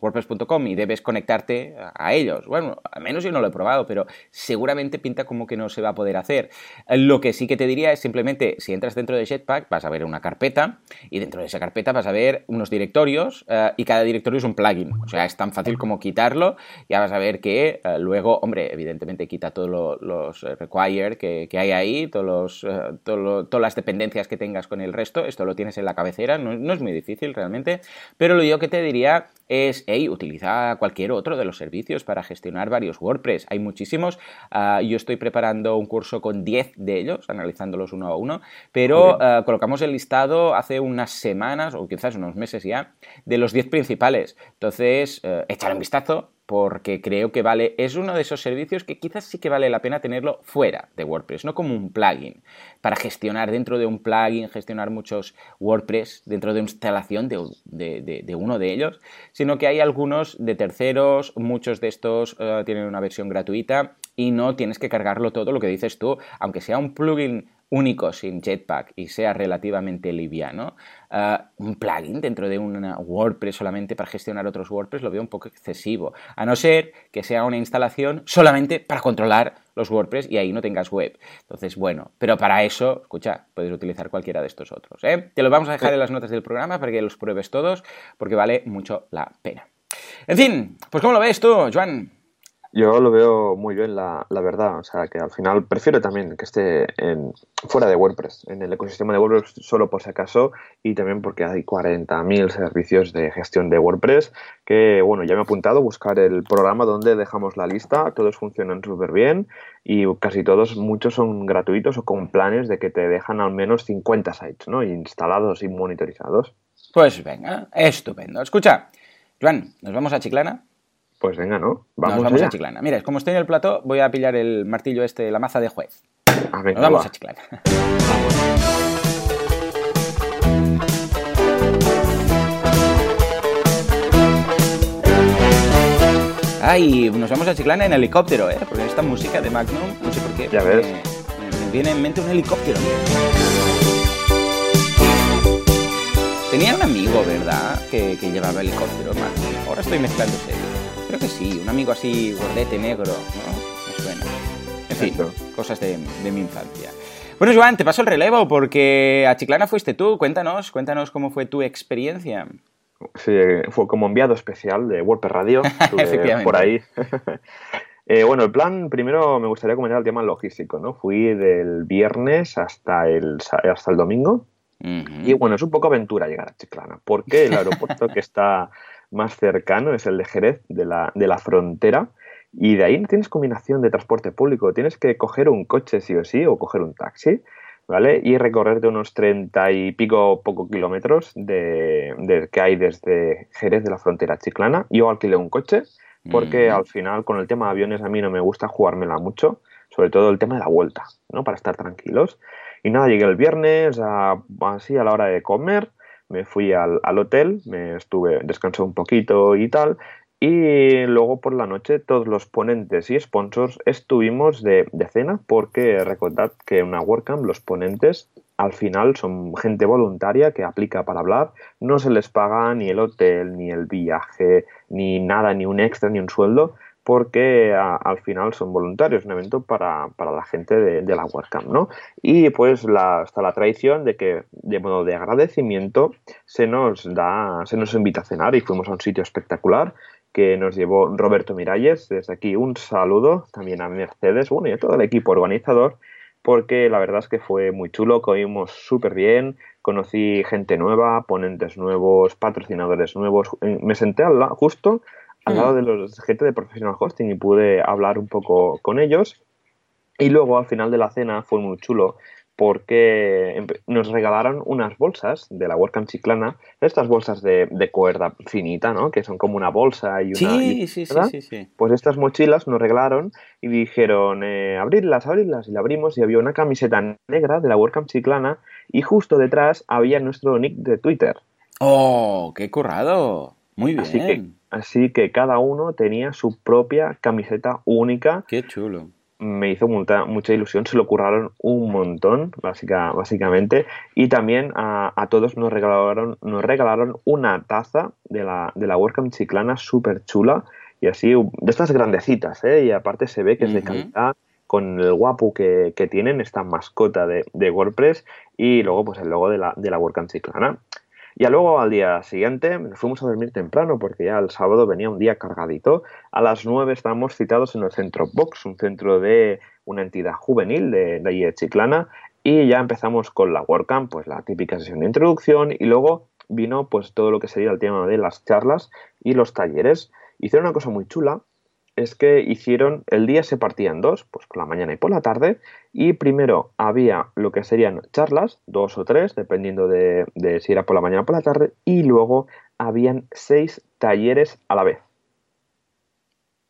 WordPress.com, y debes conectarte a ellos. Bueno, al menos yo no lo he probado, pero seguramente pinta como que no se va a poder hacer. Lo que sí que te diría es simplemente, si entras dentro de Jetpack, vas a ver una carpeta, y dentro de esa carpeta vas a ver unos directorios, ah, y cada directorio es un plugin. O sea, es tan fácil como quitarlo, ya vas a ver que ah, luego, hombre, evidentemente quita todos los require que, que, hay ahí, todos los todas las dependencias que tengas con el resto, esto lo tienes en la cabecera, no, es muy difícil realmente, pero lo yo que te diría es, hey, utiliza cualquier otro de los servicios para gestionar varios WordPress. Hay muchísimos, ah, yo estoy preparando un curso con 10 de ellos, analizándolos uno a uno, pero ah, colocamos el listado hace unas semanas o quizás unos meses ya de los 10 principales. Entonces, uh, echar un vistazo, porque creo que vale, es uno de esos servicios que quizás sí que vale la pena tenerlo fuera de WordPress, no como un plugin, para gestionar dentro de un plugin, gestionar muchos WordPress dentro de una instalación de, uno de ellos, sino que hay algunos de terceros, muchos de estos eh, tienen una versión gratuita y no tienes que cargarlo todo lo que dices tú, aunque sea un plugin único sin Jetpack y sea relativamente liviano, uh, un plugin dentro de una WordPress solamente para gestionar otros WordPress lo veo un poco excesivo, a no ser que sea una instalación solamente para controlar los WordPress y ahí no tengas web. Entonces, bueno, pero para eso, escucha, puedes utilizar cualquiera de estos otros. ¿eh? Te los vamos a dejar en las notas del programa para que los pruebes todos, porque vale mucho la pena. En fin, pues ¿cómo lo ves tú, Joan? Yo lo veo muy bien, la, la, verdad. O sea, que al final prefiero también que esté en, fuera de WordPress, en el ecosistema de WordPress, solo por si acaso, y también porque hay 40.000 servicios de gestión de WordPress que, bueno, ya me he apuntado a buscar el programa donde dejamos la lista. Todos funcionan súper bien y casi todos, muchos son gratuitos o con planes de que te dejan al menos 50 sites, ¿no? Instalados y monitorizados. Pues venga, estupendo. Escucha, Juan, ¿nos vamos a Chiclana? Pues venga, ¿no? Vamos, Nos vamos a Chiclana. Mira, como estoy en el plato, voy a pillar el martillo este, la maza de juez. Ah, Nos vamos a Chiclana. Ay, nos vamos a Chiclana en helicóptero, ¿eh? Porque esta música de Magnum, no sé por qué. Ya ves. Me, viene en mente un helicóptero. Tenía un amigo, ¿verdad? Que, que llevaba helicóptero, Magnum. Ahora estoy mezclando serio. Creo que sí, un amigo así gordete negro, ¿no? Me suena. En fin, cosas de, mi infancia. Bueno, Joan, te paso el relevo porque a Chiclana fuiste tú. Cuéntanos, cuéntanos cómo fue tu experiencia. Sí, fue como enviado especial de WordPress Radio. por ahí. Eh, bueno, el plan, primero me gustaría comentar el tema logístico, ¿no? Fui del viernes hasta el, hasta el domingo. Y bueno, es un poco aventura llegar a Chiclana, porque el aeropuerto que está más cercano es el de Jerez, de la, de la frontera, y de ahí no tienes combinación de transporte público, tienes que coger un coche sí o sí o coger un taxi, ¿vale? Y recorrerte unos treinta y pico poco kilómetros de, que hay desde Jerez de la frontera chiclana. Yo alquilé un coche porque Mm. al final con el tema de aviones a mí no me gusta jugármela mucho, sobre todo el tema de la vuelta, ¿no? Para estar tranquilos. Y nada, llegué el viernes, a- así a la hora de comer, me fui al, al hotel, me estuve, descansé un poquito y tal, y luego por la noche todos los ponentes y sponsors estuvimos de, de cena, porque recordad que en una WordCamp los ponentes al final son gente voluntaria que aplica para hablar, no se les paga ni el hotel, ni el viaje, ni nada, ni un extra, ni un sueldo, porque al final son voluntarios, un evento para, para la gente de, la WordCamp, ¿no? Y pues la, está la tradición de que, de modo de agradecimiento, se nos da, se nos invita a cenar y fuimos a un sitio espectacular que nos llevó Roberto Miralles. Desde aquí un saludo también a Mercedes, bueno, y a todo el equipo organizador, porque la verdad es que fue muy chulo, comimos súper bien, conocí gente nueva, ponentes nuevos, patrocinadores nuevos. Eh, Me senté al justo al Mm. lado de los gente de Professional Hosting y pude hablar un poco con ellos. Y luego al final de la cena fue muy chulo porque nos regalaron unas bolsas de la WordCamp Chiclana, estas bolsas de, de cuerda finita, ¿no? Que son como una bolsa y una... Sí, y- sí, sí, ¿verdad? sí, sí. Pues estas mochilas nos regalaron y dijeron, eh, abridlas, abridlas. Y la abrimos y había una camiseta negra de la WordCamp Chiclana y justo detrás había nuestro nick de Twitter. ¡Oh, qué currado! Muy bien. Así que, así que cada uno tenía su propia camiseta única. Qué chulo. Me hizo mucha, mucha ilusión, se lo curraron un montón, básica, básicamente. Y también a, a todos nos regalaron, nos regalaron una taza de la, de la WordCamp Chiclana súper chula. Y así, de estas grandecitas, ¿eh? Y aparte se ve que es de calidad, con el guapo que, que tienen, esta mascota de, de WordPress. Y luego, pues el logo de la, de la WordCamp Chiclana. Y luego al día siguiente fuimos a dormir temprano porque ya el sábado venía un día cargadito. A las 9 estábamos citados en el centro Vox, un centro de una entidad juvenil de, de allí de Chiclana. Y ya empezamos con la WordCamp, pues la típica sesión de introducción y luego vino pues todo lo que sería el tema de las charlas y los talleres. Hicieron una cosa muy chula, es que hicieron, el día se partía en dos, pues por la mañana y por la tarde, y primero había lo que serían charlas, dos o tres, dependiendo de, de si era por la mañana o por la tarde, y luego habían seis talleres a la vez,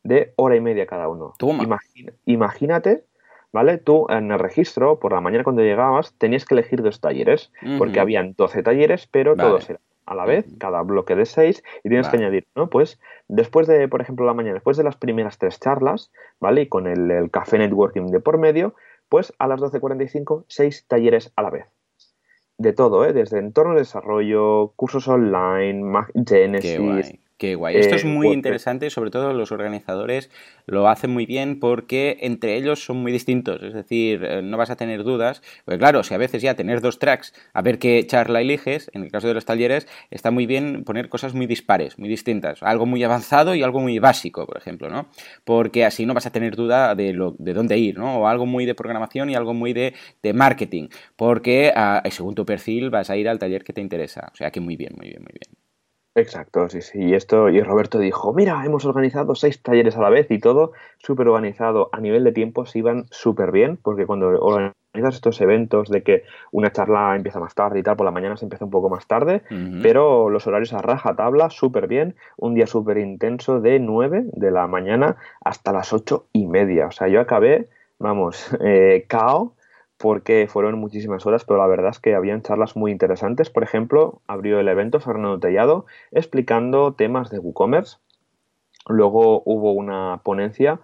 de hora y media cada uno. Imagina- imagínate, ¿vale? Tú en el registro, por la mañana cuando llegabas, tenías que elegir dos talleres, porque habían 12 talleres, pero Vale. todos eran a la vez, cada bloque de seis, y tienes que añadir, ¿no? Pues después de, por ejemplo, la mañana, después de las primeras tres charlas, ¿vale? Y con el, el café networking de por medio, pues a las 12.45, seis talleres a la vez. De todo, ¿eh? Desde entorno de desarrollo, cursos online, Genesis, Qué guay. Esto es eh, muy interesante, sobre todo los organizadores lo hacen muy bien porque entre ellos son muy distintos. Es decir, eh, no vas a tener dudas. Porque claro, si a veces ya tener dos tracks, a ver qué charla eliges, en el caso de los talleres, está muy bien poner cosas muy dispares, muy distintas. Algo muy avanzado y algo muy básico, por ejemplo, ¿no? Porque así no vas a tener duda de, lo, de dónde ir, ¿no? O algo muy de programación y algo muy de, de marketing. Porque ah, según tu perfil vas a ir al taller que te interesa. O sea que muy bien, muy bien, muy bien. Exacto, sí, sí. Y esto, y Roberto dijo, mira, hemos organizado seis talleres a la vez y todo súper organizado. A nivel de tiempos iban súper bien, porque cuando organizas estos eventos de que una charla empieza más tarde y tal, por la mañana se empieza un poco más tarde, pero los horarios a raja tabla, súper bien. Un día súper intenso de 9 de la mañana hasta las ocho y media. O sea, yo acabé, vamos, eh, cao, porque fueron muchísimas horas, pero la verdad es que habían charlas muy interesantes. Por ejemplo, abrió el evento Fernando Tellado explicando temas de WooCommerce. Luego hubo una ponencia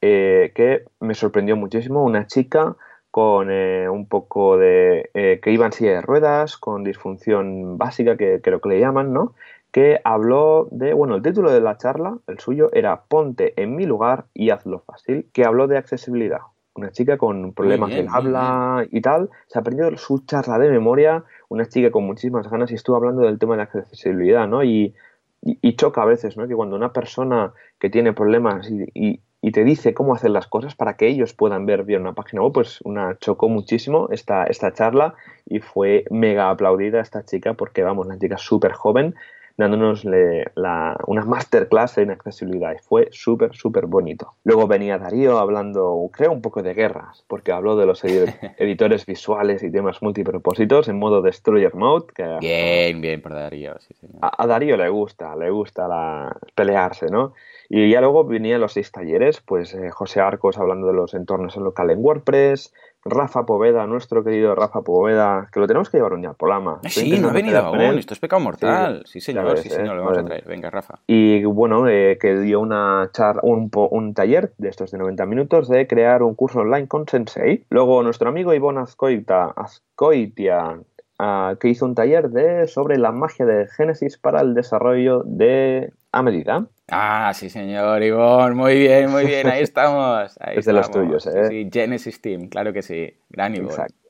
eh, que me sorprendió muchísimo, una chica con eh, un poco de... eh, que iba en silla de ruedas, con disfunción básica, que creo que le llaman, ¿no? Que habló de, bueno, el título de la charla, el suyo, era Ponte en mi lugar y hazlo fácil, que habló de accesibilidad. Una chica con problemas bien, del habla y tal, se aprendió su charla de memoria, una chica con muchísimas ganas y estuvo hablando del tema de la accesibilidad, ¿no? Y, y, y choca a veces, ¿no? Que cuando una persona que tiene problemas y, y, y te dice cómo hacer las cosas para que ellos puedan ver bien una página web, pues una chocó muchísimo esta, esta charla y fue mega aplaudida esta chica porque, vamos, una chica súper joven, dándonos la, una masterclass en accesibilidad y fue súper, súper bonito. Luego venía Darío hablando, creo, un poco de guerras, porque habló de los editores visuales y temas multipropósitos en modo Destroyer Mode. Que bien, bien por Darío, sí, señor. A, Darío le gusta, le gusta la, pelearse, ¿no? Y ya luego venían los seis talleres, pues eh, José Arcos hablando de los entornos local en WordPress, Rafa Poveda, nuestro querido Rafa Poveda, que lo tenemos que llevar un día al programa. Sí, no ha venido aún, esto es pecado mortal. Sí, señor, sí, señor, lo vamos a traer. Venga, Rafa. Y bueno, eh, que dio una char un, un, taller de estos de 90 minutos de crear un curso online con Sensei. Luego nuestro amigo Ivonne Azcoita, Azcoitia, uh, que hizo un taller de, sobre la magia de Génesis para el desarrollo de a medida. Ah, sí, señor, Ivonne, muy bien, muy bien, ahí estamos. Ahí es de los tuyos, ¿eh? Sí, Genesis Team, claro que sí, gran Ivonne. Exacto.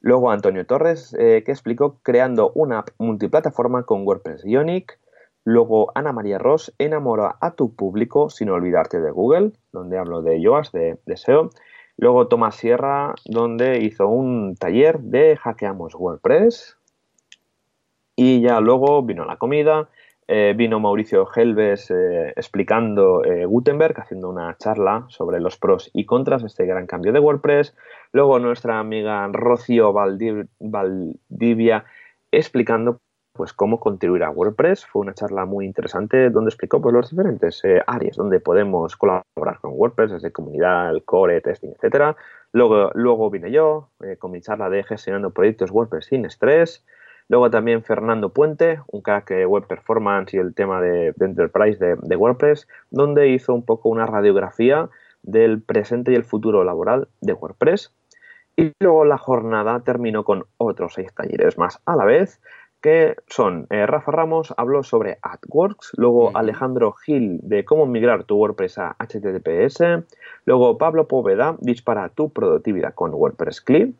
Luego Antonio Torres, eh, que explicó creando una app multiplataforma con WordPress Ionic. Luego Ana María Ross, enamora a tu público sin olvidarte de Google, donde hablo de yoas, de, de SEO. Luego Tomás Sierra, donde hizo un taller de hackeamos WordPress. Y ya luego vino la comida, eh, vino Mauricio Helves eh, explicando eh, Gutenberg, haciendo una charla sobre los pros y contras de este gran cambio de WordPress. Luego nuestra amiga Rocío Valdivia explicando pues cómo contribuir a WordPress. Fue una charla muy interesante donde explicó pues, los diferentes áreas donde podemos colaborar con WordPress, desde comunidad, el core, testing, etcétera. Luego, luego vine yo con mi charla de gestionando proyectos WordPress sin estrés. Luego también Fernando Puente, un crack de web performance y el tema de, enterprise de, WordPress, donde hizo un poco una radiografía del presente y el futuro laboral de WordPress. Y luego la jornada terminó con otros seis talleres más a la vez, que son eh, Rafa Ramos habló sobre AdWorks, luego Alejandro Gil de cómo migrar tu WordPress a HTTPS, luego Pablo Poveda dispara tu productividad con WordPress Clip,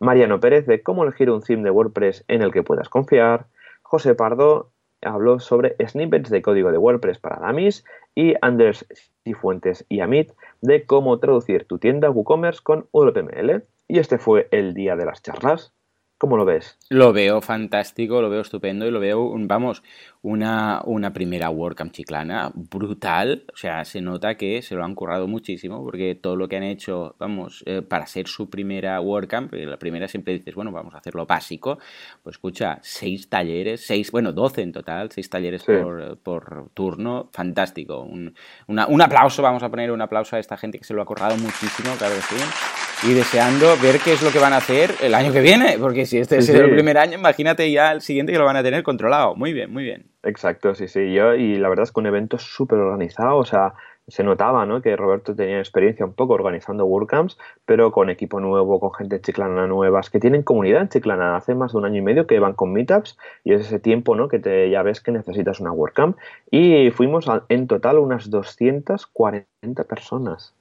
Mariano Pérez de cómo elegir un theme de WordPress en el que puedas confiar. José Pardo habló sobre snippets de código de WordPress para dummies y Andrés Cifuentes y Amit de cómo traducir tu tienda WooCommerce con WPML. Y este fue el día de las charlas. ¿Cómo lo ves? Lo veo fantástico, lo veo estupendo y lo veo, vamos, una, una primera WordCamp chiclana brutal. O sea, se nota que se lo han currado muchísimo porque todo lo que han hecho, vamos, eh, para ser su primera WordCamp, la primera siempre dices, bueno, vamos a hacer lo básico. Pues escucha, seis talleres, seis, bueno, doce en total, seis talleres por, por, turno, fantástico. Un, un aplauso, vamos a poner un aplauso a esta gente que se lo ha currado muchísimo, claro que sí y deseando ver qué es lo que van a hacer el año que viene, porque si este es el primer año, imagínate ya el siguiente que lo van a tener controlado. Muy bien, muy bien. Exacto, sí, sí. Yo, y la verdad es que un evento súper organizado, o sea, se notaba ¿no? que Roberto tenía experiencia un poco organizando WordCamps, pero con equipo nuevo, con gente chiclana nuevas, que tienen comunidad en chiclana. Hace más de un año y medio que van con meetups y es ese tiempo ¿no? que te, ya ves que necesitas una WordCamp. Y fuimos en total unas 240 personas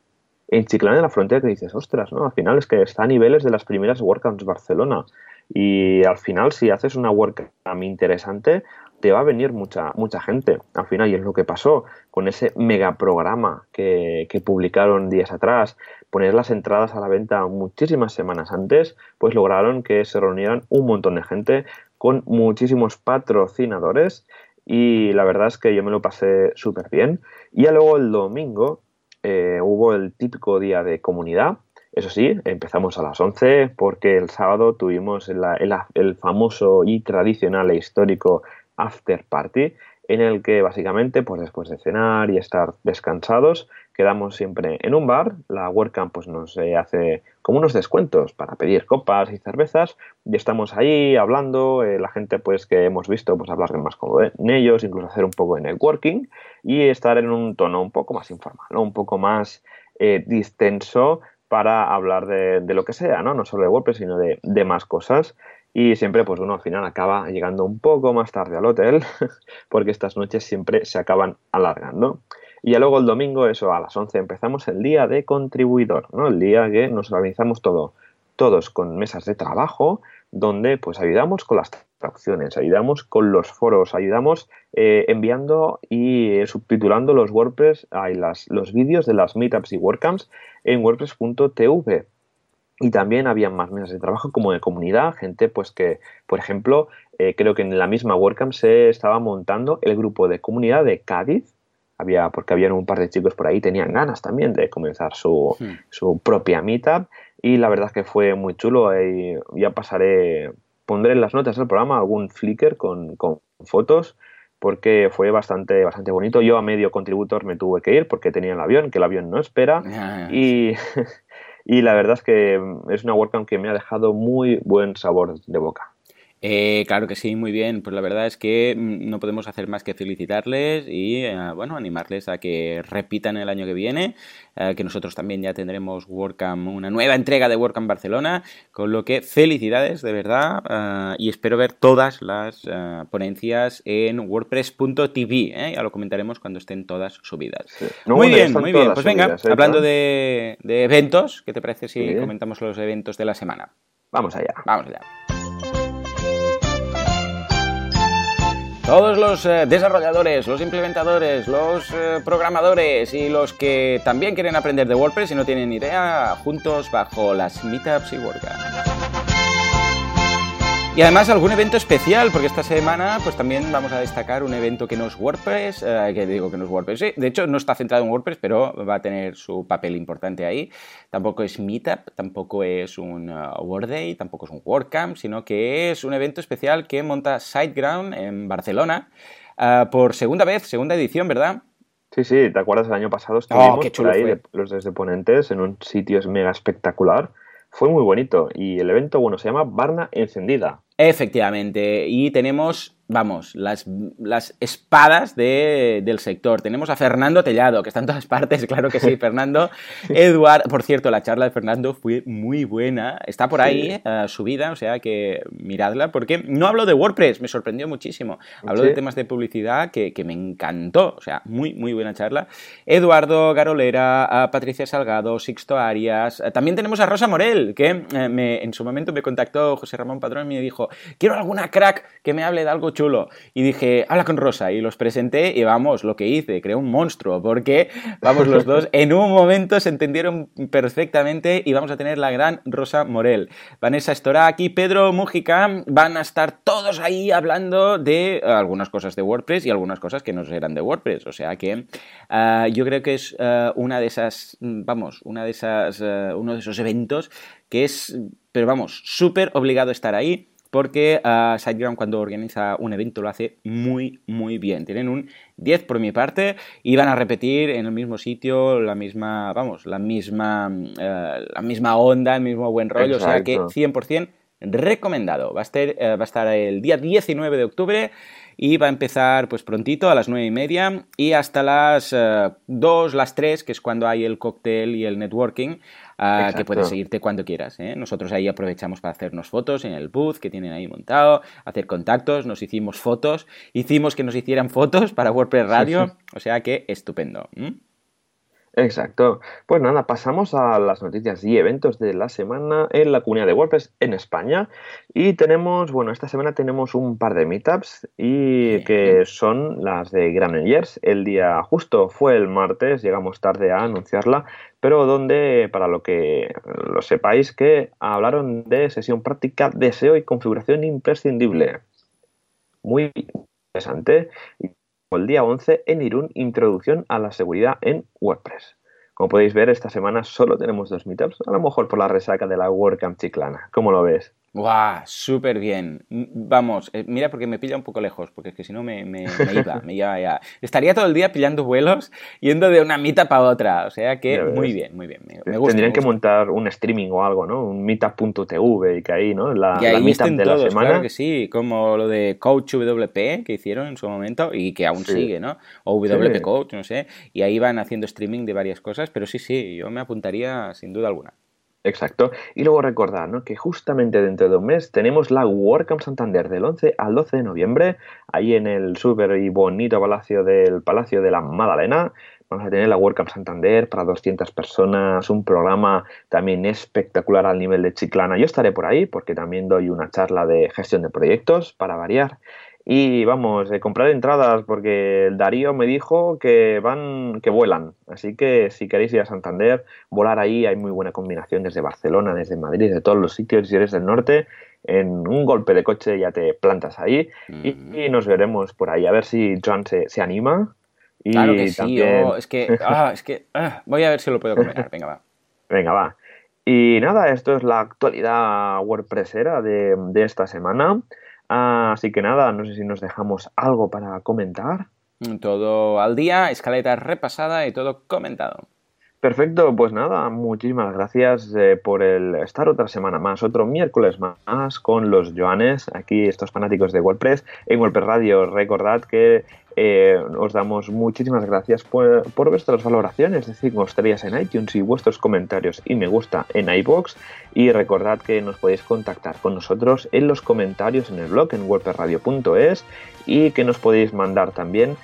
en Chiclana de la Frontera que dices, ostras, ¿no? Al final es que está a niveles de las primeras WordCamps Barcelona. Y al final, si haces una WordCamp interesante, te va a venir mucha, mucha gente. Al final, y es lo que pasó con ese megaprograma que, que publicaron días atrás, poner las entradas a la venta muchísimas semanas antes, pues lograron que se reunieran un montón de gente con muchísimos patrocinadores y la verdad es que yo me lo pasé súper bien. Y ya luego el domingo eh, hubo el típico día de comunidad. Eso sí, empezamos a las 11 porque el sábado tuvimos el, famoso y tradicional e histórico after party en el que básicamente pues después de cenar y estar descansados quedamos siempre en un bar, la WordCamp pues nos eh, hace como unos descuentos para pedir copas y cervezas y estamos ahí hablando, eh, la gente pues que hemos visto pues hablar más con ellos, incluso hacer un poco de networking y estar en un tono un poco más informal, un poco más eh, distenso para hablar de, lo que sea, ¿no? no solo de WordPress sino de, de más cosas y siempre pues uno al final acaba llegando un poco más tarde al hotel porque estas noches siempre se acaban alargando. Y ya luego el domingo, eso a las 11 empezamos el día de contribuidor, ¿no? El día que nos organizamos todo, todos con mesas de trabajo, donde pues ayudamos con las traducciones, ayudamos con los foros, ayudamos eh, enviando y subtitulando los WordPress, las, los vídeos de las meetups y WordCamps en wordpress.tv. y también había más mesas de trabajo como de comunidad, gente pues que, por ejemplo, eh, creo que en la misma WordCamp se estaba montando el grupo de comunidad de Cádiz, había, porque había un par de chicos por ahí, tenían ganas también de comenzar su, hmm. su propia meetup y la verdad es que fue muy chulo y ya pasaré, pondré en las notas del programa algún flicker con, con fotos porque fue bastante, bastante bonito. Yo a medio contributor me tuve que ir porque tenía el avión, que el avión no espera. y, y la verdad es que es una WordCamp que me ha dejado muy buen sabor de boca. Eh, claro que sí, muy bien. Pues la verdad es que mm, no podemos hacer más que felicitarles y eh, bueno, animarles a que repitan el año que viene, eh, que nosotros también ya tendremos WordCamp, una nueva entrega de WordCamp Barcelona, con lo que felicidades de verdad y espero ver todas las ponencias en wordpress.tv, ya lo comentaremos cuando estén todas subidas. muy bien, muy bien. Pues venga, hablando de, de, eventos, ¿qué te parece si comentamos los eventos de la semana? Vamos allá. Vamos allá. Todos los eh, desarrolladores, los implementadores, los eh, programadores y los que también quieren aprender de WordPress y no tienen idea, juntos bajo las meetups y WordCamp. Y además algún evento especial, porque esta semana pues también vamos a destacar un evento que no es WordPress, eh, que digo que no es WordPress, sí, de hecho no está centrado en WordPress, pero va a tener su papel importante ahí. Tampoco es Meetup, tampoco es un uh, tampoco es un WordCamp, sino que es un evento especial que monta SiteGround en Barcelona uh, por segunda vez, segunda edición, ¿verdad? Sí, sí, ¿te acuerdas el año pasado? Estuvimos oh, por ahí los desde ponentes en un sitio mega espectacular. Fue muy bonito y el evento, bueno, se llama Barna Encendida. Efectivamente, y tenemos vamos, las, las espadas de, del sector. Tenemos a Fernando Tellado, que está en todas partes, claro que sí, Fernando. Eduard, por cierto, la charla de Fernando fue muy buena. Está por ahí eh, subida, o sea que miradla, porque no hablo de WordPress, me sorprendió muchísimo. Hablo de temas de publicidad que, que, me encantó, o sea, muy, muy buena charla. Eduardo Garolera, Patricia Salgado, Sixto Arias. También tenemos a Rosa Morel, que eh, me, en su momento me contactó José Ramón Padrón y me dijo, quiero alguna crack que me hable de algo chulo. Y dije, habla con Rosa. Y los presenté y vamos, lo que hice, creé un monstruo, porque, vamos, los dos en un momento se entendieron perfectamente y vamos a tener la gran Rosa Morel. Vanessa Storak y Pedro Mujica van a estar todos ahí hablando de algunas cosas de WordPress y algunas cosas que no eran de WordPress. O sea que ah, yo creo que es ah, una de esas, vamos, una de esas, ah, uno de esos eventos que es, pero vamos, súper obligado a estar ahí porque uh, SiteGround cuando organiza un evento lo hace muy, muy bien. Tienen un 10 por mi parte y van a repetir en el mismo sitio la misma, vamos, la misma, eh, la misma onda, el mismo buen rollo, o sea que 100% recomendado. Va a, estar, eh, va a estar el día 19 de octubre y va a empezar pues prontito a las 9 y media y hasta las 2, las 3, que es cuando hay el cóctel y el networking que puedes seguirte cuando quieras. ¿eh? Nosotros ahí aprovechamos para hacernos fotos en el booth que tienen ahí montado, hacer contactos, nos hicimos fotos, hicimos que nos hicieran fotos para WordPress Radio, o sea que estupendo. Exacto. Pues nada, pasamos a las noticias y eventos de la semana en la comunidad de WordPress en España. Y tenemos, bueno, esta semana tenemos un par de meetups y que son las de Granollers. El día justo fue el martes, llegamos tarde a anunciarla, pero donde, para lo que lo sepáis, que hablaron de sesión práctica de SEO y configuración imprescindible. Muy interesante el día 11 en Irún, Introducción a la Seguridad en WordPress. Como podéis ver, esta semana solo tenemos dos meetups, a lo mejor por la resaca de la WordCamp Chiclana. ¿Cómo lo ves? ¡Guau! Súper bien. Vamos, eh, mira, porque me pilla un poco lejos, porque es que si no me, me, iba, me iba ya. Estaría todo el día pillando vuelos, yendo de una mitad para otra. O sea que muy bien, muy bien. Me, gusta, Tendrían que montar un streaming o algo, ¿no? Un meetup.tv y que ahí, ¿no? La, y ahí la de la semana. Claro que sí, como lo de Coach WP que hicieron en su momento y que aún sigue, ¿no? O WP Coach, no sé. Y ahí van haciendo streaming de varias cosas, pero sí, sí, yo me apuntaría sin duda alguna. Exacto. Y luego recordar ¿no? que justamente dentro de un mes tenemos la WordCamp Santander del 11 al 12 de noviembre, ahí en el súper y bonito palacio del Palacio de la Madalena. Vamos a tener la WordCamp Santander para 200 personas, un programa también espectacular al nivel de Chiclana. Yo estaré por ahí porque también doy una charla de gestión de proyectos para variar. Y vamos, eh, comprar entradas porque el Darío me dijo que van, que vuelan. Así que si queréis ir a Santander, volar ahí, hay muy buena combinación desde Barcelona, desde Madrid, de todos los sitios. Si eres del norte, en un golpe de coche ya te plantas ahí y, nos veremos por ahí. A ver si Joan se, se anima. Y Claro que sí, también... oh, es que, ah, es que ah, voy a ver si lo puedo comentar. Venga, va. Venga, va. Y nada, esto es la actualidad WordPressera de, de esta semana. Ah, Así que nada, no sé si nos dejamos algo para comentar. Todo al día, escaleta repasada y todo comentado. Perfecto, pues nada, muchísimas gracias eh, por el estar otra semana más, otro miércoles más con los Joanes, aquí estos fanáticos de WordPress. En WordPress Radio, recordad que eh, os damos muchísimas gracias por, vuestras valoraciones de 5 estrellas en iTunes y vuestros comentarios y me gusta en iBox. Y recordad que nos podéis contactar con nosotros en los comentarios en el blog en wordpressradio.es y que nos podéis mandar también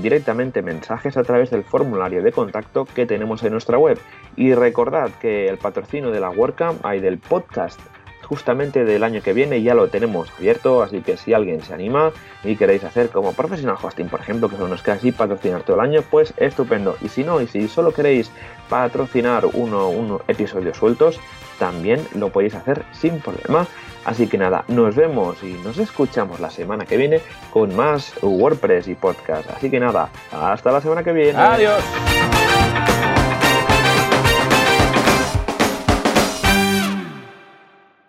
directamente mensajes a través del formulario de contacto que tenemos en nuestra web. Y recordad que el patrocinio de la WordCamp hay del podcast justamente del año que viene ya lo tenemos abierto, así que si alguien se anima y queréis hacer como Professional Hosting, por ejemplo, que son los que así patrocinar todo el año, pues estupendo. Y si no, y si solo queréis patrocinar uno, uno episodios sueltos, también lo podéis hacer sin problema. Así que nada, nos vemos y nos escuchamos la semana que viene con más WordPress y podcast. Así que nada, hasta la semana que viene. Adiós.